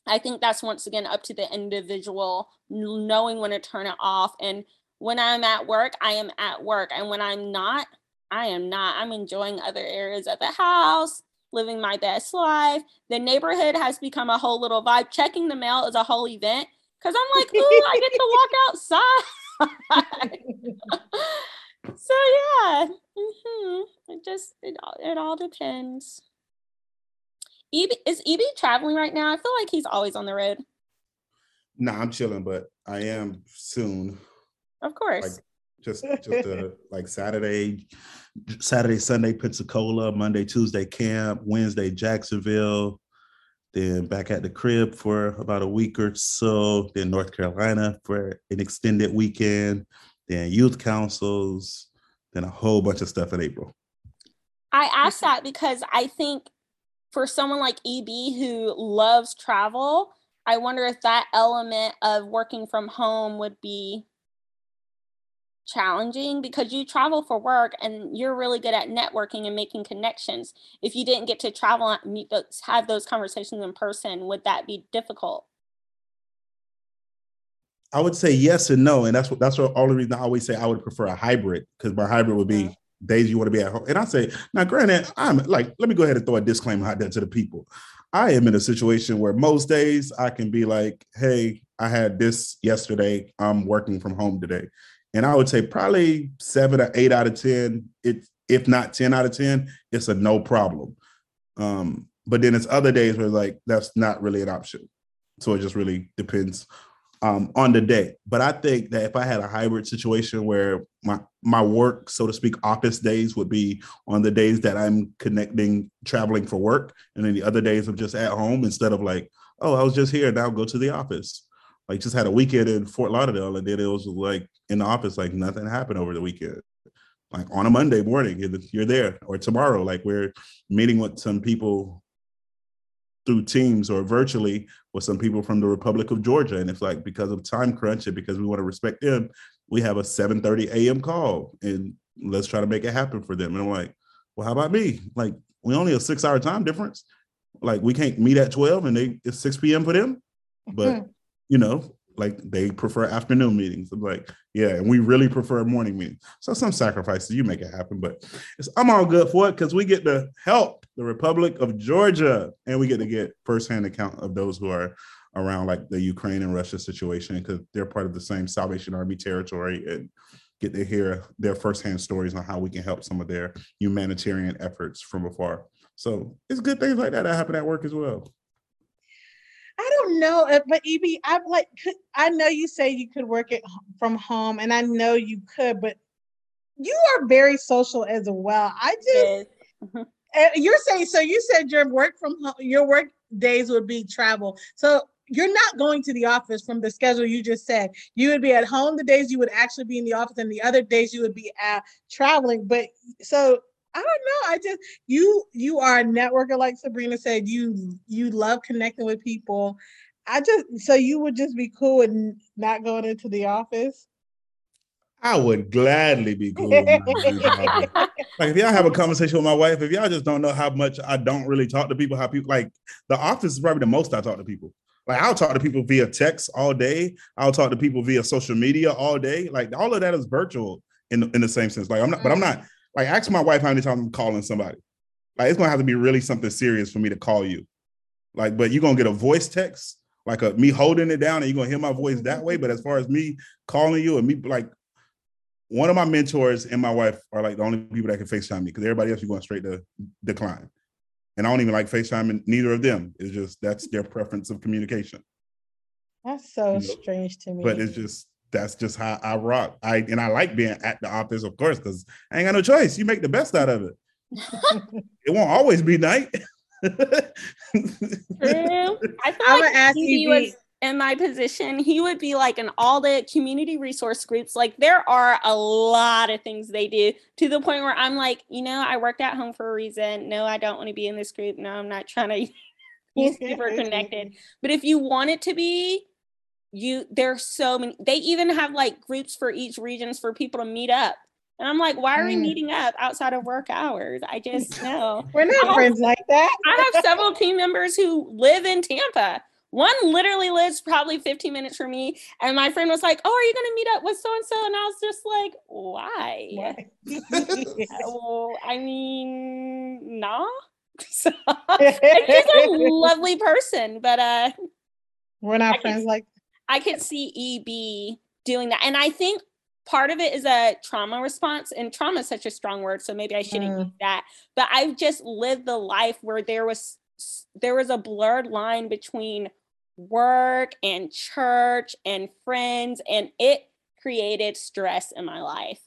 I think that's once again up to the individual knowing when to turn it off and when I'm at work, I am at work. And when I'm not, I am not. I'm enjoying other areas of the house, living my best life. The neighborhood has become a whole little vibe. Checking the mail is a whole event because I'm like, ooh, I get to walk outside. so yeah, mm-hmm. it just it all it all depends. EB, is EB traveling right now? I feel like he's always on the road. Nah, I'm chilling, but I am soon. Of course. Like Just just uh, like Saturday, Saturday, Sunday, Pensacola, Monday, Tuesday camp, Wednesday, Jacksonville, then back at the crib for about a week or so, then North Carolina for an extended weekend, then youth councils, then a whole bunch of stuff in April. I asked that because I think for someone like EB who loves travel, I wonder if that element of working from home would be challenging because you travel for work and you're really good at networking and making connections. If you didn't get to travel and meet those, have those conversations in person, would that be difficult? I would say yes and no, and that's what that's what all the reason I always say I would prefer a hybrid because my hybrid would be mm. days you want to be at home. And I say, now, granted, I'm like, let me go ahead and throw a disclaimer out there to the people. I am in a situation where most days I can be like, hey, I had this yesterday. I'm working from home today. And I would say probably seven or eight out of 10, it, if not 10 out of 10, it's a no problem. Um, but then it's other days where like that's not really an option. So it just really depends um, on the day. But I think that if I had a hybrid situation where my my work, so to speak, office days would be on the days that I'm connecting, traveling for work, and then the other days I'm just at home instead of like, oh, I was just here, now go to the office. Like just had a weekend in Fort Lauderdale, and then it was like in the office, like nothing happened over the weekend. Like on a Monday morning, you're there, or tomorrow, like we're meeting with some people through Teams or virtually with some people from the Republic of Georgia. And it's like because of time crunch and because we want to respect them, we have a 7:30 a.m. call and let's try to make it happen for them. And I'm like, well, how about me? Like we only a six hour time difference. Like we can't meet at 12 and they it's 6 p.m. for them. But mm-hmm. You know, like they prefer afternoon meetings. I'm like, yeah, and we really prefer morning meetings. So some sacrifices you make it happen, but I'm all good for it because we get to help the Republic of Georgia, and we get to get firsthand account of those who are around like the Ukraine and Russia situation because they're part of the same Salvation Army territory and get to hear their firsthand stories on how we can help some of their humanitarian efforts from afar. So it's good things like that that happen at work as well. Don't know, uh, but EB, I'm like, I know you say you could work it from home, and I know you could, but you are very social as well. I just, yes. Mm-hmm. you're saying so. You said your work from home, your work days would be travel. So you're not going to the office from the schedule you just said. You would be at home the days you would actually be in the office, and the other days you would be at traveling. But so I don't know. I just you you are a networker, like Sabrina said. You you love connecting with people. I just so you would just be cool with not going into the office. I would gladly be cool. like if y'all have a conversation with my wife, if y'all just don't know how much I don't really talk to people, how people like the office is probably the most I talk to people. Like I'll talk to people via text all day. I'll talk to people via social media all day. Like all of that is virtual in in the same sense. Like I'm not, but I'm not like, ask my wife how many times I'm calling somebody. Like, it's gonna have to be really something serious for me to call you. Like, but you're gonna get a voice text, like a me holding it down, and you're gonna hear my voice that way. But as far as me calling you and me like one of my mentors and my wife are like the only people that can FaceTime me because everybody else you're going straight to decline. And I don't even like FaceTime and neither of them. It's just that's their preference of communication. That's so you know? strange to me. But it's just that's just how I rock. I and I like being at the office, of course, because I ain't got no choice. You make the best out of it. it won't always be night. True. I feel I'm like ask he was in my position, he would be like in all the community resource groups. Like there are a lot of things they do to the point where I'm like, you know, I worked at home for a reason. No, I don't want to be in this group. No, I'm not trying to be super connected. But if you want it to be, you there's so many they even have like groups for each regions for people to meet up. And i'm like why are we mm. meeting up outside of work hours? I just know. We're not have, friends like that. I have several team members who live in tampa. One literally lives probably 15 minutes from me. And my friend was like oh are you going to meet up with so and so and i was just like why, well, i mean nah. So, he's a lovely person but uh we're not friends like I could see EB doing that. And I think part of it is a trauma response and trauma is such a strong word so maybe i shouldn't mm. use that but i've just lived the life where there was there was a blurred line between work and church and friends and it created stress in my life.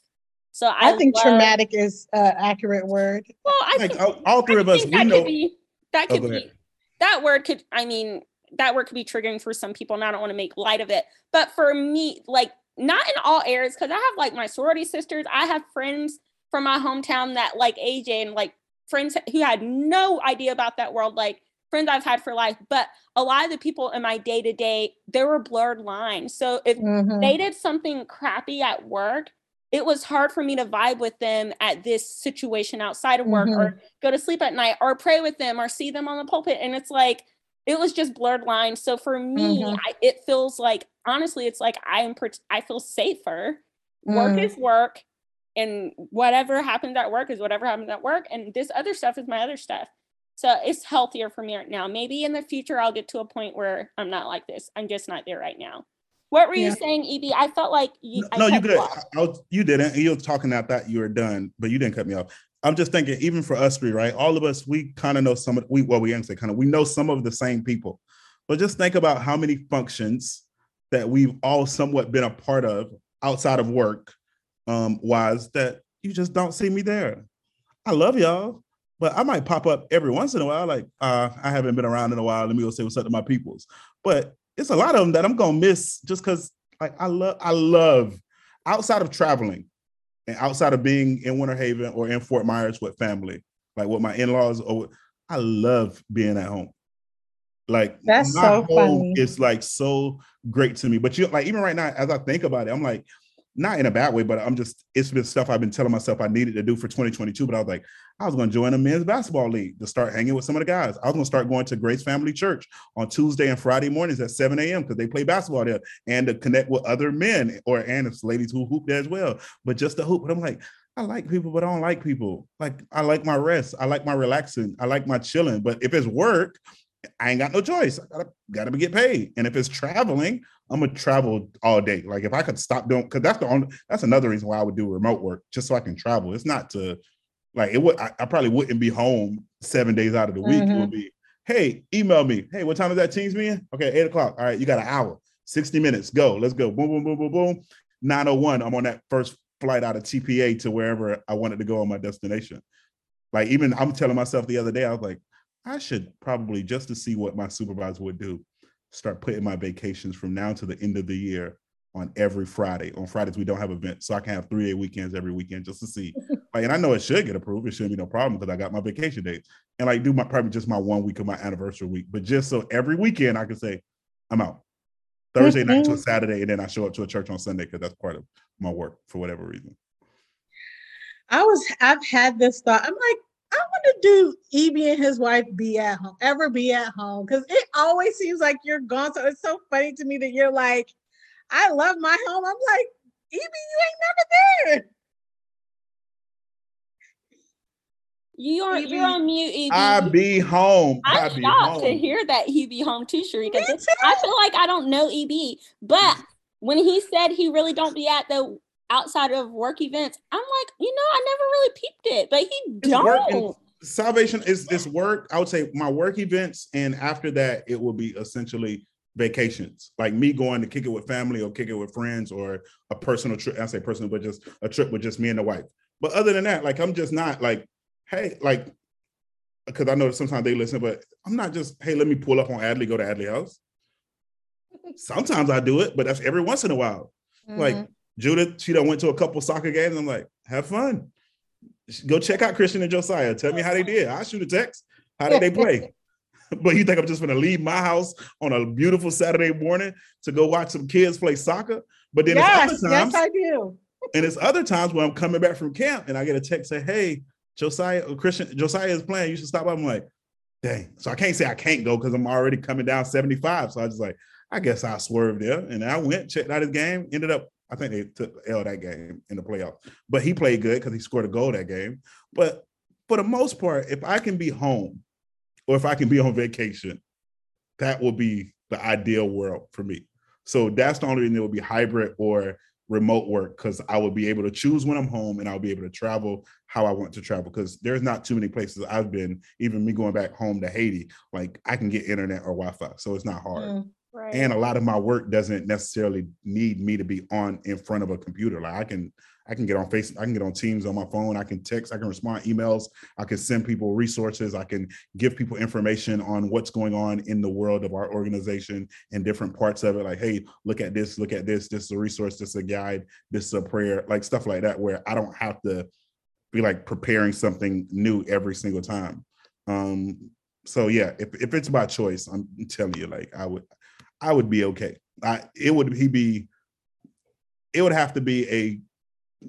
So I, I, think love- traumatic is an accurate word. Well, I Like think, all, all three I of us, we that know. could be that Oh, could go be ahead. that word could I mean that word could be triggering for some people, and I don't want to make light of it. But for me, like not in all areas, because I have like my sorority sisters, I have friends from my hometown that like AJ and like friends who had no idea about that world, like friends I've had for life. But a lot of the people in my day to day, there were blurred lines. So if Mhm. they did something crappy at work, it was hard for me to vibe with them at this situation outside of work or go to sleep at night or pray with them or see them on the pulpit. And it's like, it was just blurred lines. So for me, Mhm. I, it feels like, honestly, it's like I'm, I feel safer. Work Mm. is work. And whatever happens at work is whatever happens at work. And this other stuff is my other stuff. So it's healthier for me right now. Maybe in the future, I'll get to a point where I'm not like this. I'm just not there right now. What were you saying, EB? I felt like you. I no, you cut good. I, I was, you didn't. You were talking. I thought you were done, but you didn't cut me off. I'm just thinking, even for us three, right? All of us, we kind of know some of we. Well, we say kind of. We know some of the same people, but just think about how many functions that we've all somewhat been a part of outside of work, um, wise that you just don't see me there. I love y'all, but I might pop up every once in a while. Like, uh, I haven't been around in a while. Let me go say what's up to my peoples. But it's a lot of them that I'm gonna miss just because like I love I love outside of traveling and outside of being in Winter Haven or in Fort Myers with family, like with my in-laws or I love being at home. Like That's my so home funny. is like so great to me. But you like even right now, as I think about it, I'm like, not in a bad way, but I'm just it's been stuff I've been telling myself I needed to do for 2022. But I was like, I was gonna join a men's basketball league to start hanging with some of the guys. I was gonna start going to Grace Family Church on Tuesday and Friday mornings at 7 a.m. because they play basketball there and to connect with other men or and it's ladies who hoop there as well. But just to hoop, but I'm like, I like people, but I don't like people. Like I like my rest, I like my relaxing, I like my chilling. But if it's work, I ain't got no choice. I gotta gotta get paid. And if it's traveling, I'm gonna travel all day. Like if I could stop doing, because that's the only that's another reason why I would do remote work, just so I can travel. It's not to like it would I, I probably wouldn't be home seven days out of the week. It would mm-hmm. be, hey, email me. Hey, what time is that teams meeting? Okay, eight o'clock. All right, you got an hour, 60 minutes. Go, let's go. Boom, boom, boom, boom, boom. 901. I'm on that first flight out of TPA to wherever I wanted to go on my destination. Like even I'm telling myself the other day, I was like, I should probably just to see what my supervisor would do, start putting my vacations from now to the end of the year on every Friday. On Fridays, we don't have events. So I can have three A weekends every weekend just to see. like, and I know it should get approved. It shouldn't be no problem because I got my vacation dates. And like do my probably just my one week of my anniversary week. But just so every weekend I can say, I'm out. Thursday night to a mm-hmm. Saturday, and then I show up to a church on Sunday because that's part of my work for whatever reason. I was I've had this thought. I'm like, I want to do EB and his wife be at home, ever be at home. Cause it always seems like you're gone. So it's so funny to me that you're like, I love my home. I'm like, EB, you ain't never there. You are EB. you're on mute, EB. I be home. I I'm be shocked to hear that he be home too, Sharika. Me I feel like I don't know EB, but when he said he really don't be at the outside of work events, I'm like, you know, I never really peeped it, but he It's work and- don't. salvation is this work. I would say my work events, and after that, it will be essentially vacations, like me going to kick it with family or kick it with friends or a personal trip. I say personal, but just a trip with just me and the wife. But other than that, like I'm just not like, hey, like, because I know sometimes they listen, but I'm not just, hey, let me pull up on Adley, go to Adley house. Sometimes I do it, but that's every once in a while. Like Mhm. Judith, she done went to a couple soccer games. I'm like, have fun. Go check out Christian and Josiah. Tell me how they did. I'll shoot a text. How did they play? but you think I'm just gonna leave my house on a beautiful Saturday morning to go watch some kids play soccer? But then yes, it's other times, yes, I do. and it's other times when I'm coming back from camp and I get a text say, "Hey, Josiah, or Christian, Josiah is playing. You should stop by." I'm like, "Dang!" So I can't say I can't go because I'm already coming down 75. So I just like, I guess I swerved there, and I went checked out his game. Ended up, I think they took L that game in the playoffs, but he played good because he scored a goal that game. But for the most part, if I can be home or if I can be on vacation, that will be the ideal world for me. So that's the only reason that will be hybrid or remote work because I will be able to choose when I'm home and I'll be able to travel how I want to travel because there's not too many places I've been, even me going back home to Haiti, like I can get internet or Wi-Fi. So it's not hard. Mm, Right. and a lot of my work doesn't necessarily need me to be on in front of a computer. Like i can i can get on facebook i can get on teams on my phone i can text i can respond emails i can send people resources i can give people information on what's going on in the world of our organization and different parts of it. Like hey look at this look at this this is a resource this is a guide this is a prayer like stuff like that where i don't have to be like preparing something new every single time. Um so yeah if, if it's by choice i'm telling you like i would I would be okay. I it would he be it would have to be a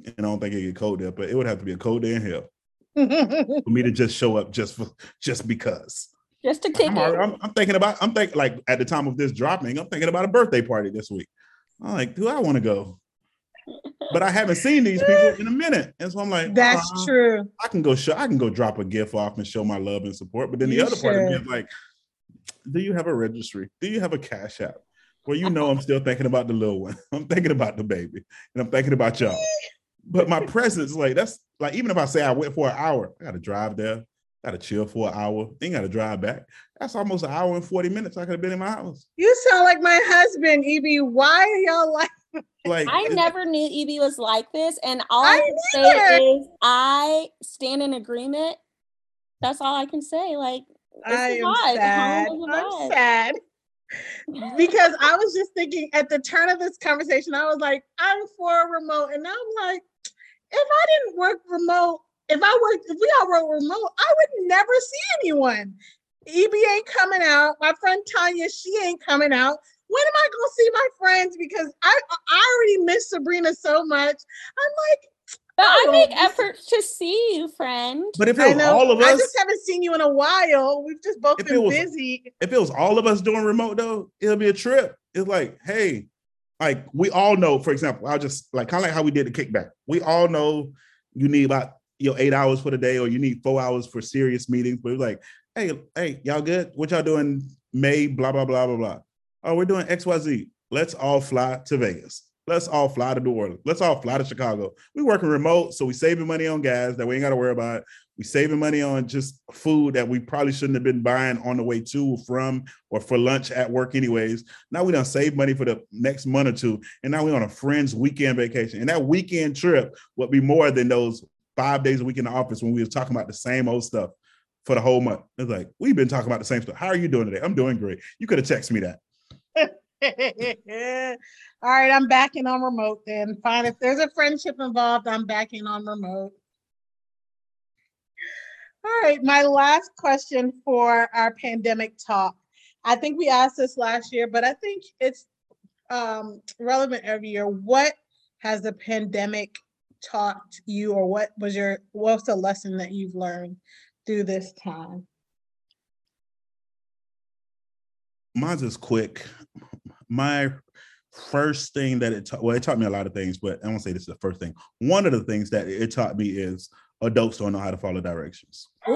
and I don't think it get cold there, but it would have to be a cold day in hell for me to just show up just for just because. Just to kick I'm, it. I'm, I'm thinking about I'm thinking like at the time of this dropping, I'm thinking about a birthday party this week. I'm like, do I want to go? But I haven't seen these people in a minute, and so I'm like, That's uh, true. I can go show, I can go drop a gift off and show my love and support. But then the You other part of me is like, do you have a registry? Do you have a cash app? Well, you know, I'm still thinking about the little one. I'm thinking about the baby, and I'm thinking about y'all. But my presence, like that's like even if I say I went for an hour, I got to drive there, got to chill for an hour, then got to drive back. That's almost an hour and forty minutes. I could have been in my house. You sound like my husband, EB. Why are y'all like Like I never knew EB was like this, and all I I, can say neither. is I stand in agreement. That's all I can say. Like it's I am sad. Home is a I'm sad. Because I was just thinking at the turn of this conversation, I was like, I'm for a remote. And now I'm like, if I didn't work remote, if I worked, if we all work remote, I would never see anyone. EB ain't coming out. My friend Tanya, she ain't coming out. When am I gonna see my friends? Because I I already miss Sabrina so much. I'm like, But I make efforts to see you, friend. but if it I was all of us, I just haven't seen you in a while. We've just both been was- busy. if it was all of us doing remote though, it'll be a trip. It's like, hey, like we all know, for example, I'll just like kind of like how we did the kickback. We all know you need about your eight hours for the day, or you need four hours for serious meetings. But it's like, hey, hey, y'all good? What y'all doing May? Blah blah blah blah blah. Oh, we're doing XYZ. Let's all fly to Vegas. Let's all fly to New Orleans. Let's all fly to Chicago. We working remote, so we saving money on gas that we ain't got to worry about. We saving money on just food that we probably shouldn't have been buying on the way to, from, or for lunch at work, anyways. Now we done save money for the next month or two, and now we on a friend's weekend vacation. And that weekend trip would be more than those five days a week in the office when we was talking about the same old stuff for the whole month. It's like we've been talking about the same stuff. How are you doing today? I'm doing great. You could have texted me that. All right, I'm backing on remote then. Fine. If there's a friendship involved, I'm backing on remote. All right, my last question for our pandemic talk. I think we asked this last year, but I think it's um, relevant every year. What has the pandemic taught you, or what was your what's the lesson that you've learned through this time? mine's is quick. My first thing that it taught, well, it taught me a lot of things, but I won't say this is the first thing. One of the things that it taught me is adults don't know how to follow directions.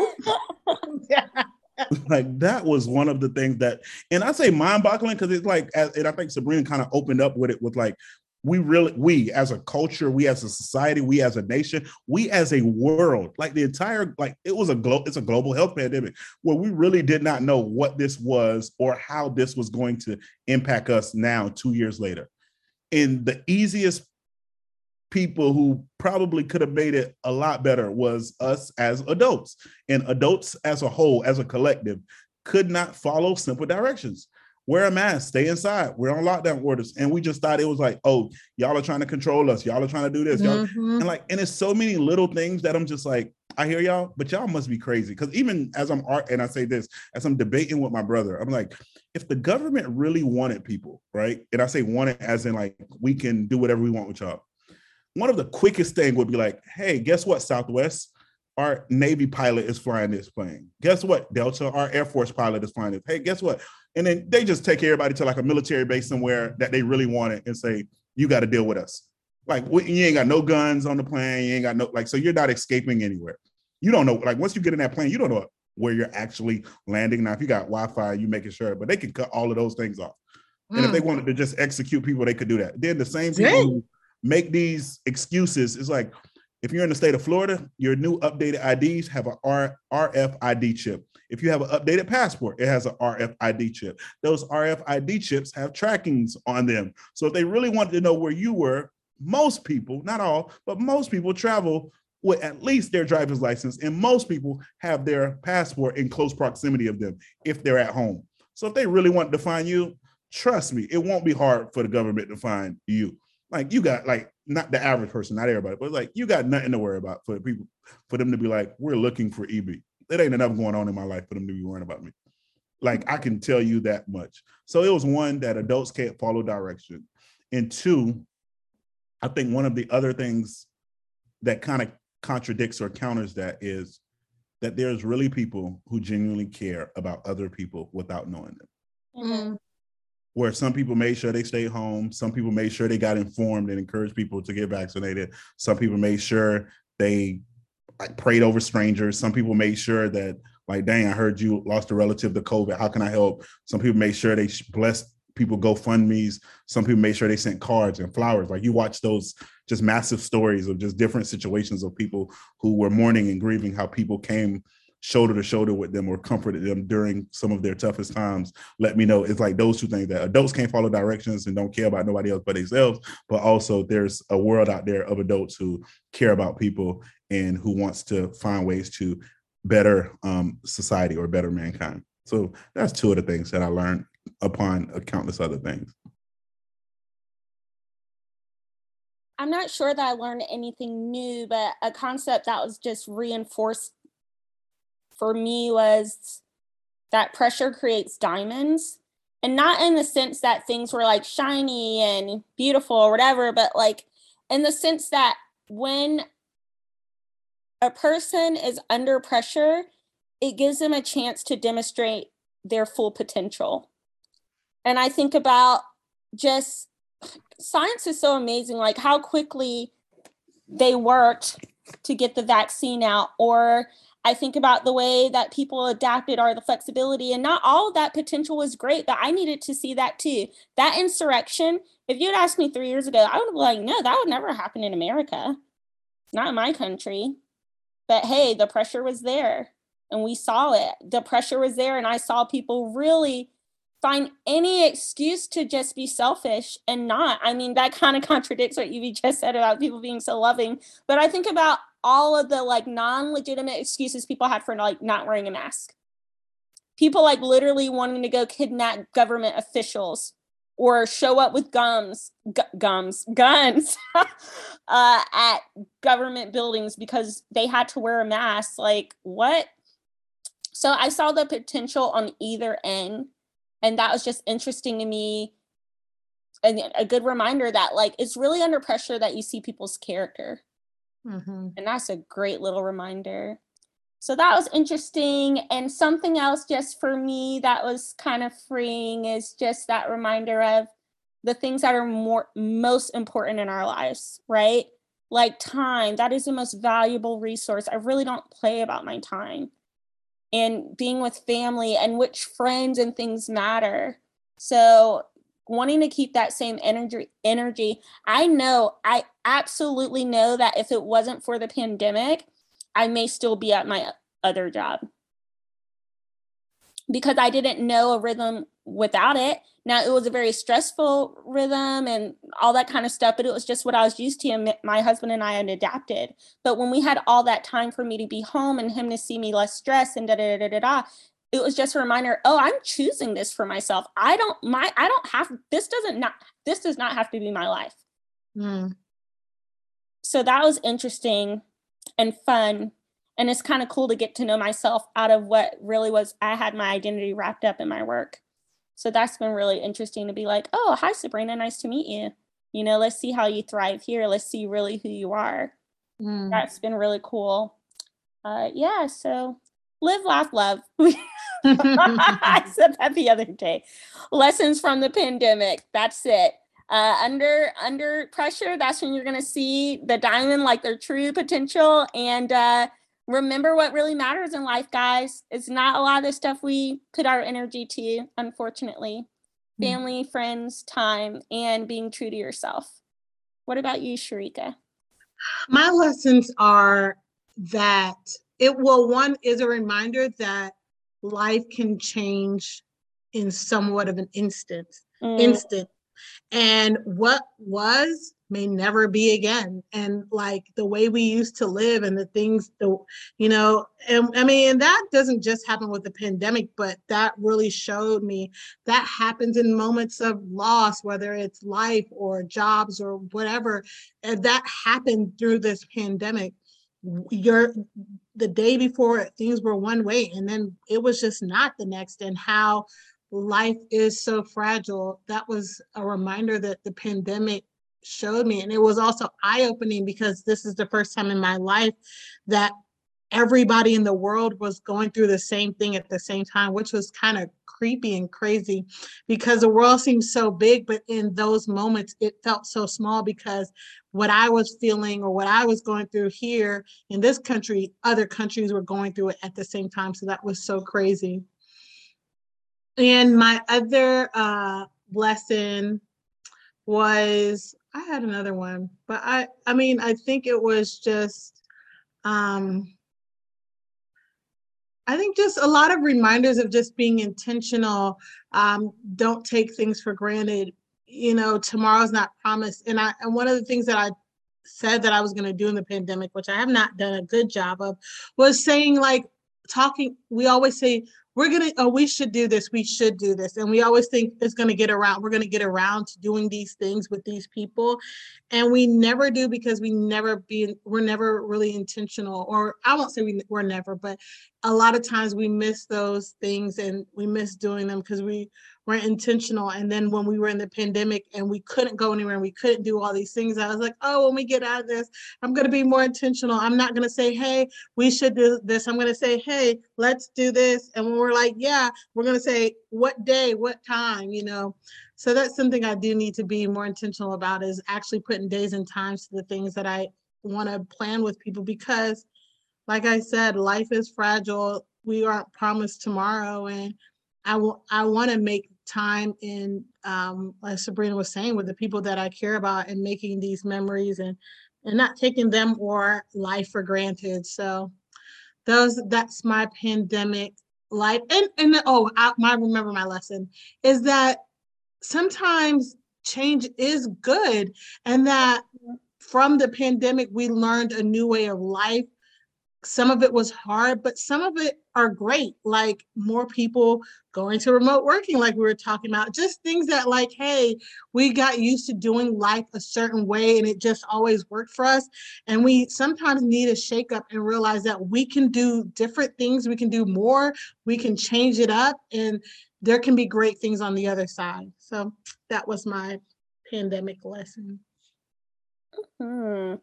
like that was one of the things that, and I say mind boggling because it's like, and I think Sabrina kind of opened up with it with like, we really, we as a culture, we as a society, we as a nation, we as a world, like the entire, like it was a global, it's a global health pandemic where we really did not know what this was or how this was going to impact us now, two years later. And the easiest people who probably could have made it a lot better was us as adults and adults as a whole as a collective could not follow simple directions wear a mask stay inside we're on lockdown orders and we just thought it was like oh y'all are trying to control us y'all are trying to do this y'all Mhm. and like and it's so many little things that i'm just like i hear y'all but y'all must be crazy because even as i'm art and i say this as i'm debating with my brother i'm like if the government really wanted people right and i say wanted as in like we can do whatever we want with y'all one of the quickest thing would be like, hey, guess what, Southwest? Our Navy pilot is flying this plane. Guess what, Delta? Our Air Force pilot is flying this. Hey, guess what? And then they just take everybody to like a military base somewhere that they really want it and say, you got to deal with us. Like you ain't got no guns on the plane. You ain't got no like, so you're not escaping anywhere. You don't know. Like once you get in that plane, you don't know where you're actually landing. Now, if you got Wi-Fi, you making sure, but they can cut all of those things off. And if Mm. they wanted to just execute people, they could do that. Then the same people Dang. who make these excuses it's like, If you're in the state of Florida, your new updated IDs have a RFID chip. If you have an updated passport, it has an RFID chip. Those RFID chips have trackings on them. So if they really wanted to know where you were, most people, not all, but most people travel with at least their driver's license, and most people have their passport in close proximity of them if they're at home. So if they really want to find you, trust me, it won't be hard for the government to find you. Like you got like not the average person, not everybody, but like you got nothing to worry about for people for them to be like, we're looking for EB. It ain't enough going on in my life for them to be worrying about me. Like I can tell you that much. So it was one that adults can't follow direction. And two, I think one of the other things that kind of contradicts or counters that is that there's really people who genuinely care about other people without knowing them. Mm. Where some people made sure they stayed home, some people made sure they got informed and encouraged people to get vaccinated. Some people made sure they like prayed over strangers. Some people made sure that like, dang, I heard you lost a relative to COVID. How can I help? Some people made sure they blessed people GoFundMe's. Some people made sure they sent cards and flowers. Like you watch those just massive stories of just different situations of people who were mourning and grieving how people came shoulder to shoulder with them or comforted them during some of their toughest times let me know. It's like those two things that adults can't follow directions and don't care about nobody else but themselves but also there's a world out there of adults who care about people and who wants to find ways to better um, society or better mankind. So that's two of the things that i learned upon countless other things. I'm not sure that I learned anything new, but a concept that was just reinforced for me was that pressure creates diamonds. And not in the sense that things were like shiny and beautiful or whatever, but like in the sense that when a person is under pressure, it gives them a chance to demonstrate their full potential. And I think about just science is so amazing, like how quickly they worked to get the vaccine out, or I think about the way that people adapted or the flexibility, and not all of that potential was great, but I needed to see that too. That insurrection, if you'd asked me three years ago, I would have been like, no, that would never happen in America, not in my country. But hey, the pressure was there and we saw it. The pressure was there, and I saw people really find any excuse to just be selfish and not. I mean, that kind of contradicts what you just said about people being so loving. But I think about all of the like non-legitimate excuses people had for like not wearing a mask. People like literally wanting to go kidnap government officials or show up with gums, gu- gums, guns uh, at government buildings because they had to wear a mask. Like what? So I saw the potential on either end and that was just interesting to me and a good reminder that like it's really under pressure that you see people's character mm-hmm. and that's a great little reminder so that was interesting and something else just for me that was kind of freeing is just that reminder of the things that are more most important in our lives right like time that is the most valuable resource i really don't play about my time and being with family and which friends and things matter. So wanting to keep that same energy energy i know i absolutely know that if it wasn't for the pandemic i may still be at my other job because i didn't know a rhythm without it now it was a very stressful rhythm and all that kind of stuff, but it was just what I was used to. And my husband and I had adapted. But when we had all that time for me to be home and him to see me less stressed and da da da da da, it was just a reminder. Oh, I'm choosing this for myself. I don't my I don't have this doesn't not this does not have to be my life. Mm. So that was interesting and fun. And it's kind of cool to get to know myself out of what really was I had my identity wrapped up in my work. So that's been really interesting to be like, oh, hi, Sabrina, nice to meet you. You know, let's see how you thrive here. Let's see really who you are. Mm. That's been really cool. Uh, yeah, so live, laugh, love. I said that the other day. Lessons from the pandemic. That's it. Uh, under under pressure, that's when you're gonna see the diamond like their true potential. And uh, remember what really matters in life, guys. It's not a lot of the stuff we put our energy to, unfortunately. Mm. Family, friends, time, and being true to yourself. What about you, Sharika? My lessons are that it well one is a reminder that life can change in somewhat of an instant mm. instant. And what was may never be again. And like the way we used to live and the things the you know and i mean and that doesn't just happen with the pandemic but that really showed me that happens in moments of loss whether it's life or jobs or whatever and that happened through this pandemic you're the day before things were one way and then it was just not the next and how life is so fragile. That was a reminder that the pandemic showed me and it was also eye-opening because this is the first time in my life that everybody in the world was going through the same thing at the same time which was kind of creepy and crazy because the world seems so big but in those moments it felt so small because what i was feeling or what i was going through here in this country other countries were going through it at the same time. So that was so crazy. And my other uh lesson was I had another one, but I I mean I think it was just um I think just a lot of reminders of just being intentional. Um, don't take things for granted. You know, tomorrow's not promised. And I and one of the things that I said that I was going to do in the pandemic, which I have not done a good job of, was saying like talking. We always say we're gonna oh we should do this we should do this and we always think it's gonna get around we're gonna get around to doing these things with these people and we never do because we never be we're never really intentional or i won't say we, we're never but a lot of times we miss those things and we miss doing them because we weren't intentional. And then when we were in the pandemic and we couldn't go anywhere and we couldn't do all these things, I was like, oh, when we get out of this, I'm going to be more intentional. I'm not going to say, hey, we should do this. I'm going to say, hey, let's do this. And when we're like, yeah, we're going to say, what day, what time, you know? So that's something I do need to be more intentional about is actually putting days and times to the things that I want to plan with people because like I said, life is fragile. We aren't promised tomorrow. And I, I want to make time in, um, like Sabrina was saying, with the people that I care about and making these memories and, and not taking them or life for granted. So those, that's my pandemic life. And, and oh, I, I remember my lesson is that sometimes change is good and that from the pandemic, we learned a new way of life some of it was hard, but some of it are great, like more people going to remote working, like we were talking about, just things that, like, hey, we got used to doing life a certain way and it just always worked for us. And we sometimes need a shakeup and realize that we can do different things, we can do more, we can change it up, and there can be great things on the other side. So that was my pandemic lesson. hmm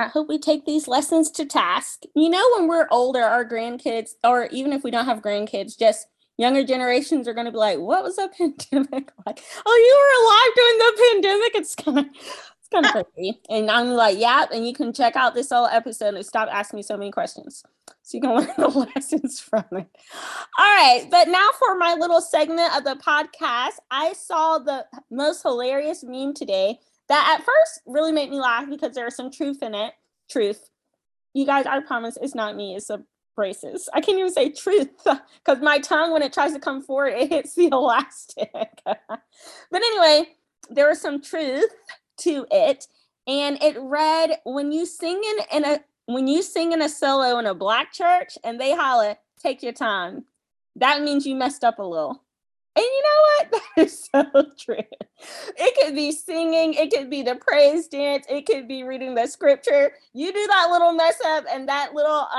I hope we take these lessons to task. You know, when we're older, our grandkids, or even if we don't have grandkids, just younger generations are going to be like, "What was a pandemic like?" Oh, you were alive during the pandemic. It's kind of it's kind of crazy. And I'm like, "Yeah," and you can check out this whole episode and stop asking me so many questions, so you can learn the lessons from it. All right, but now for my little segment of the podcast, I saw the most hilarious meme today that at first really made me laugh because there's some truth in it. Truth. You guys, I promise it's not me, it's the braces. I can't even say truth because my tongue, when it tries to come forward, it hits the elastic. but anyway, there was some truth to it. And it read, when you sing in, in a when you sing in a solo in a black church and they holler, take your time. That means you messed up a little. And you know what? That is so true. It could be singing, it could be the praise dance, it could be reading the scripture. You do that little mess up, and that little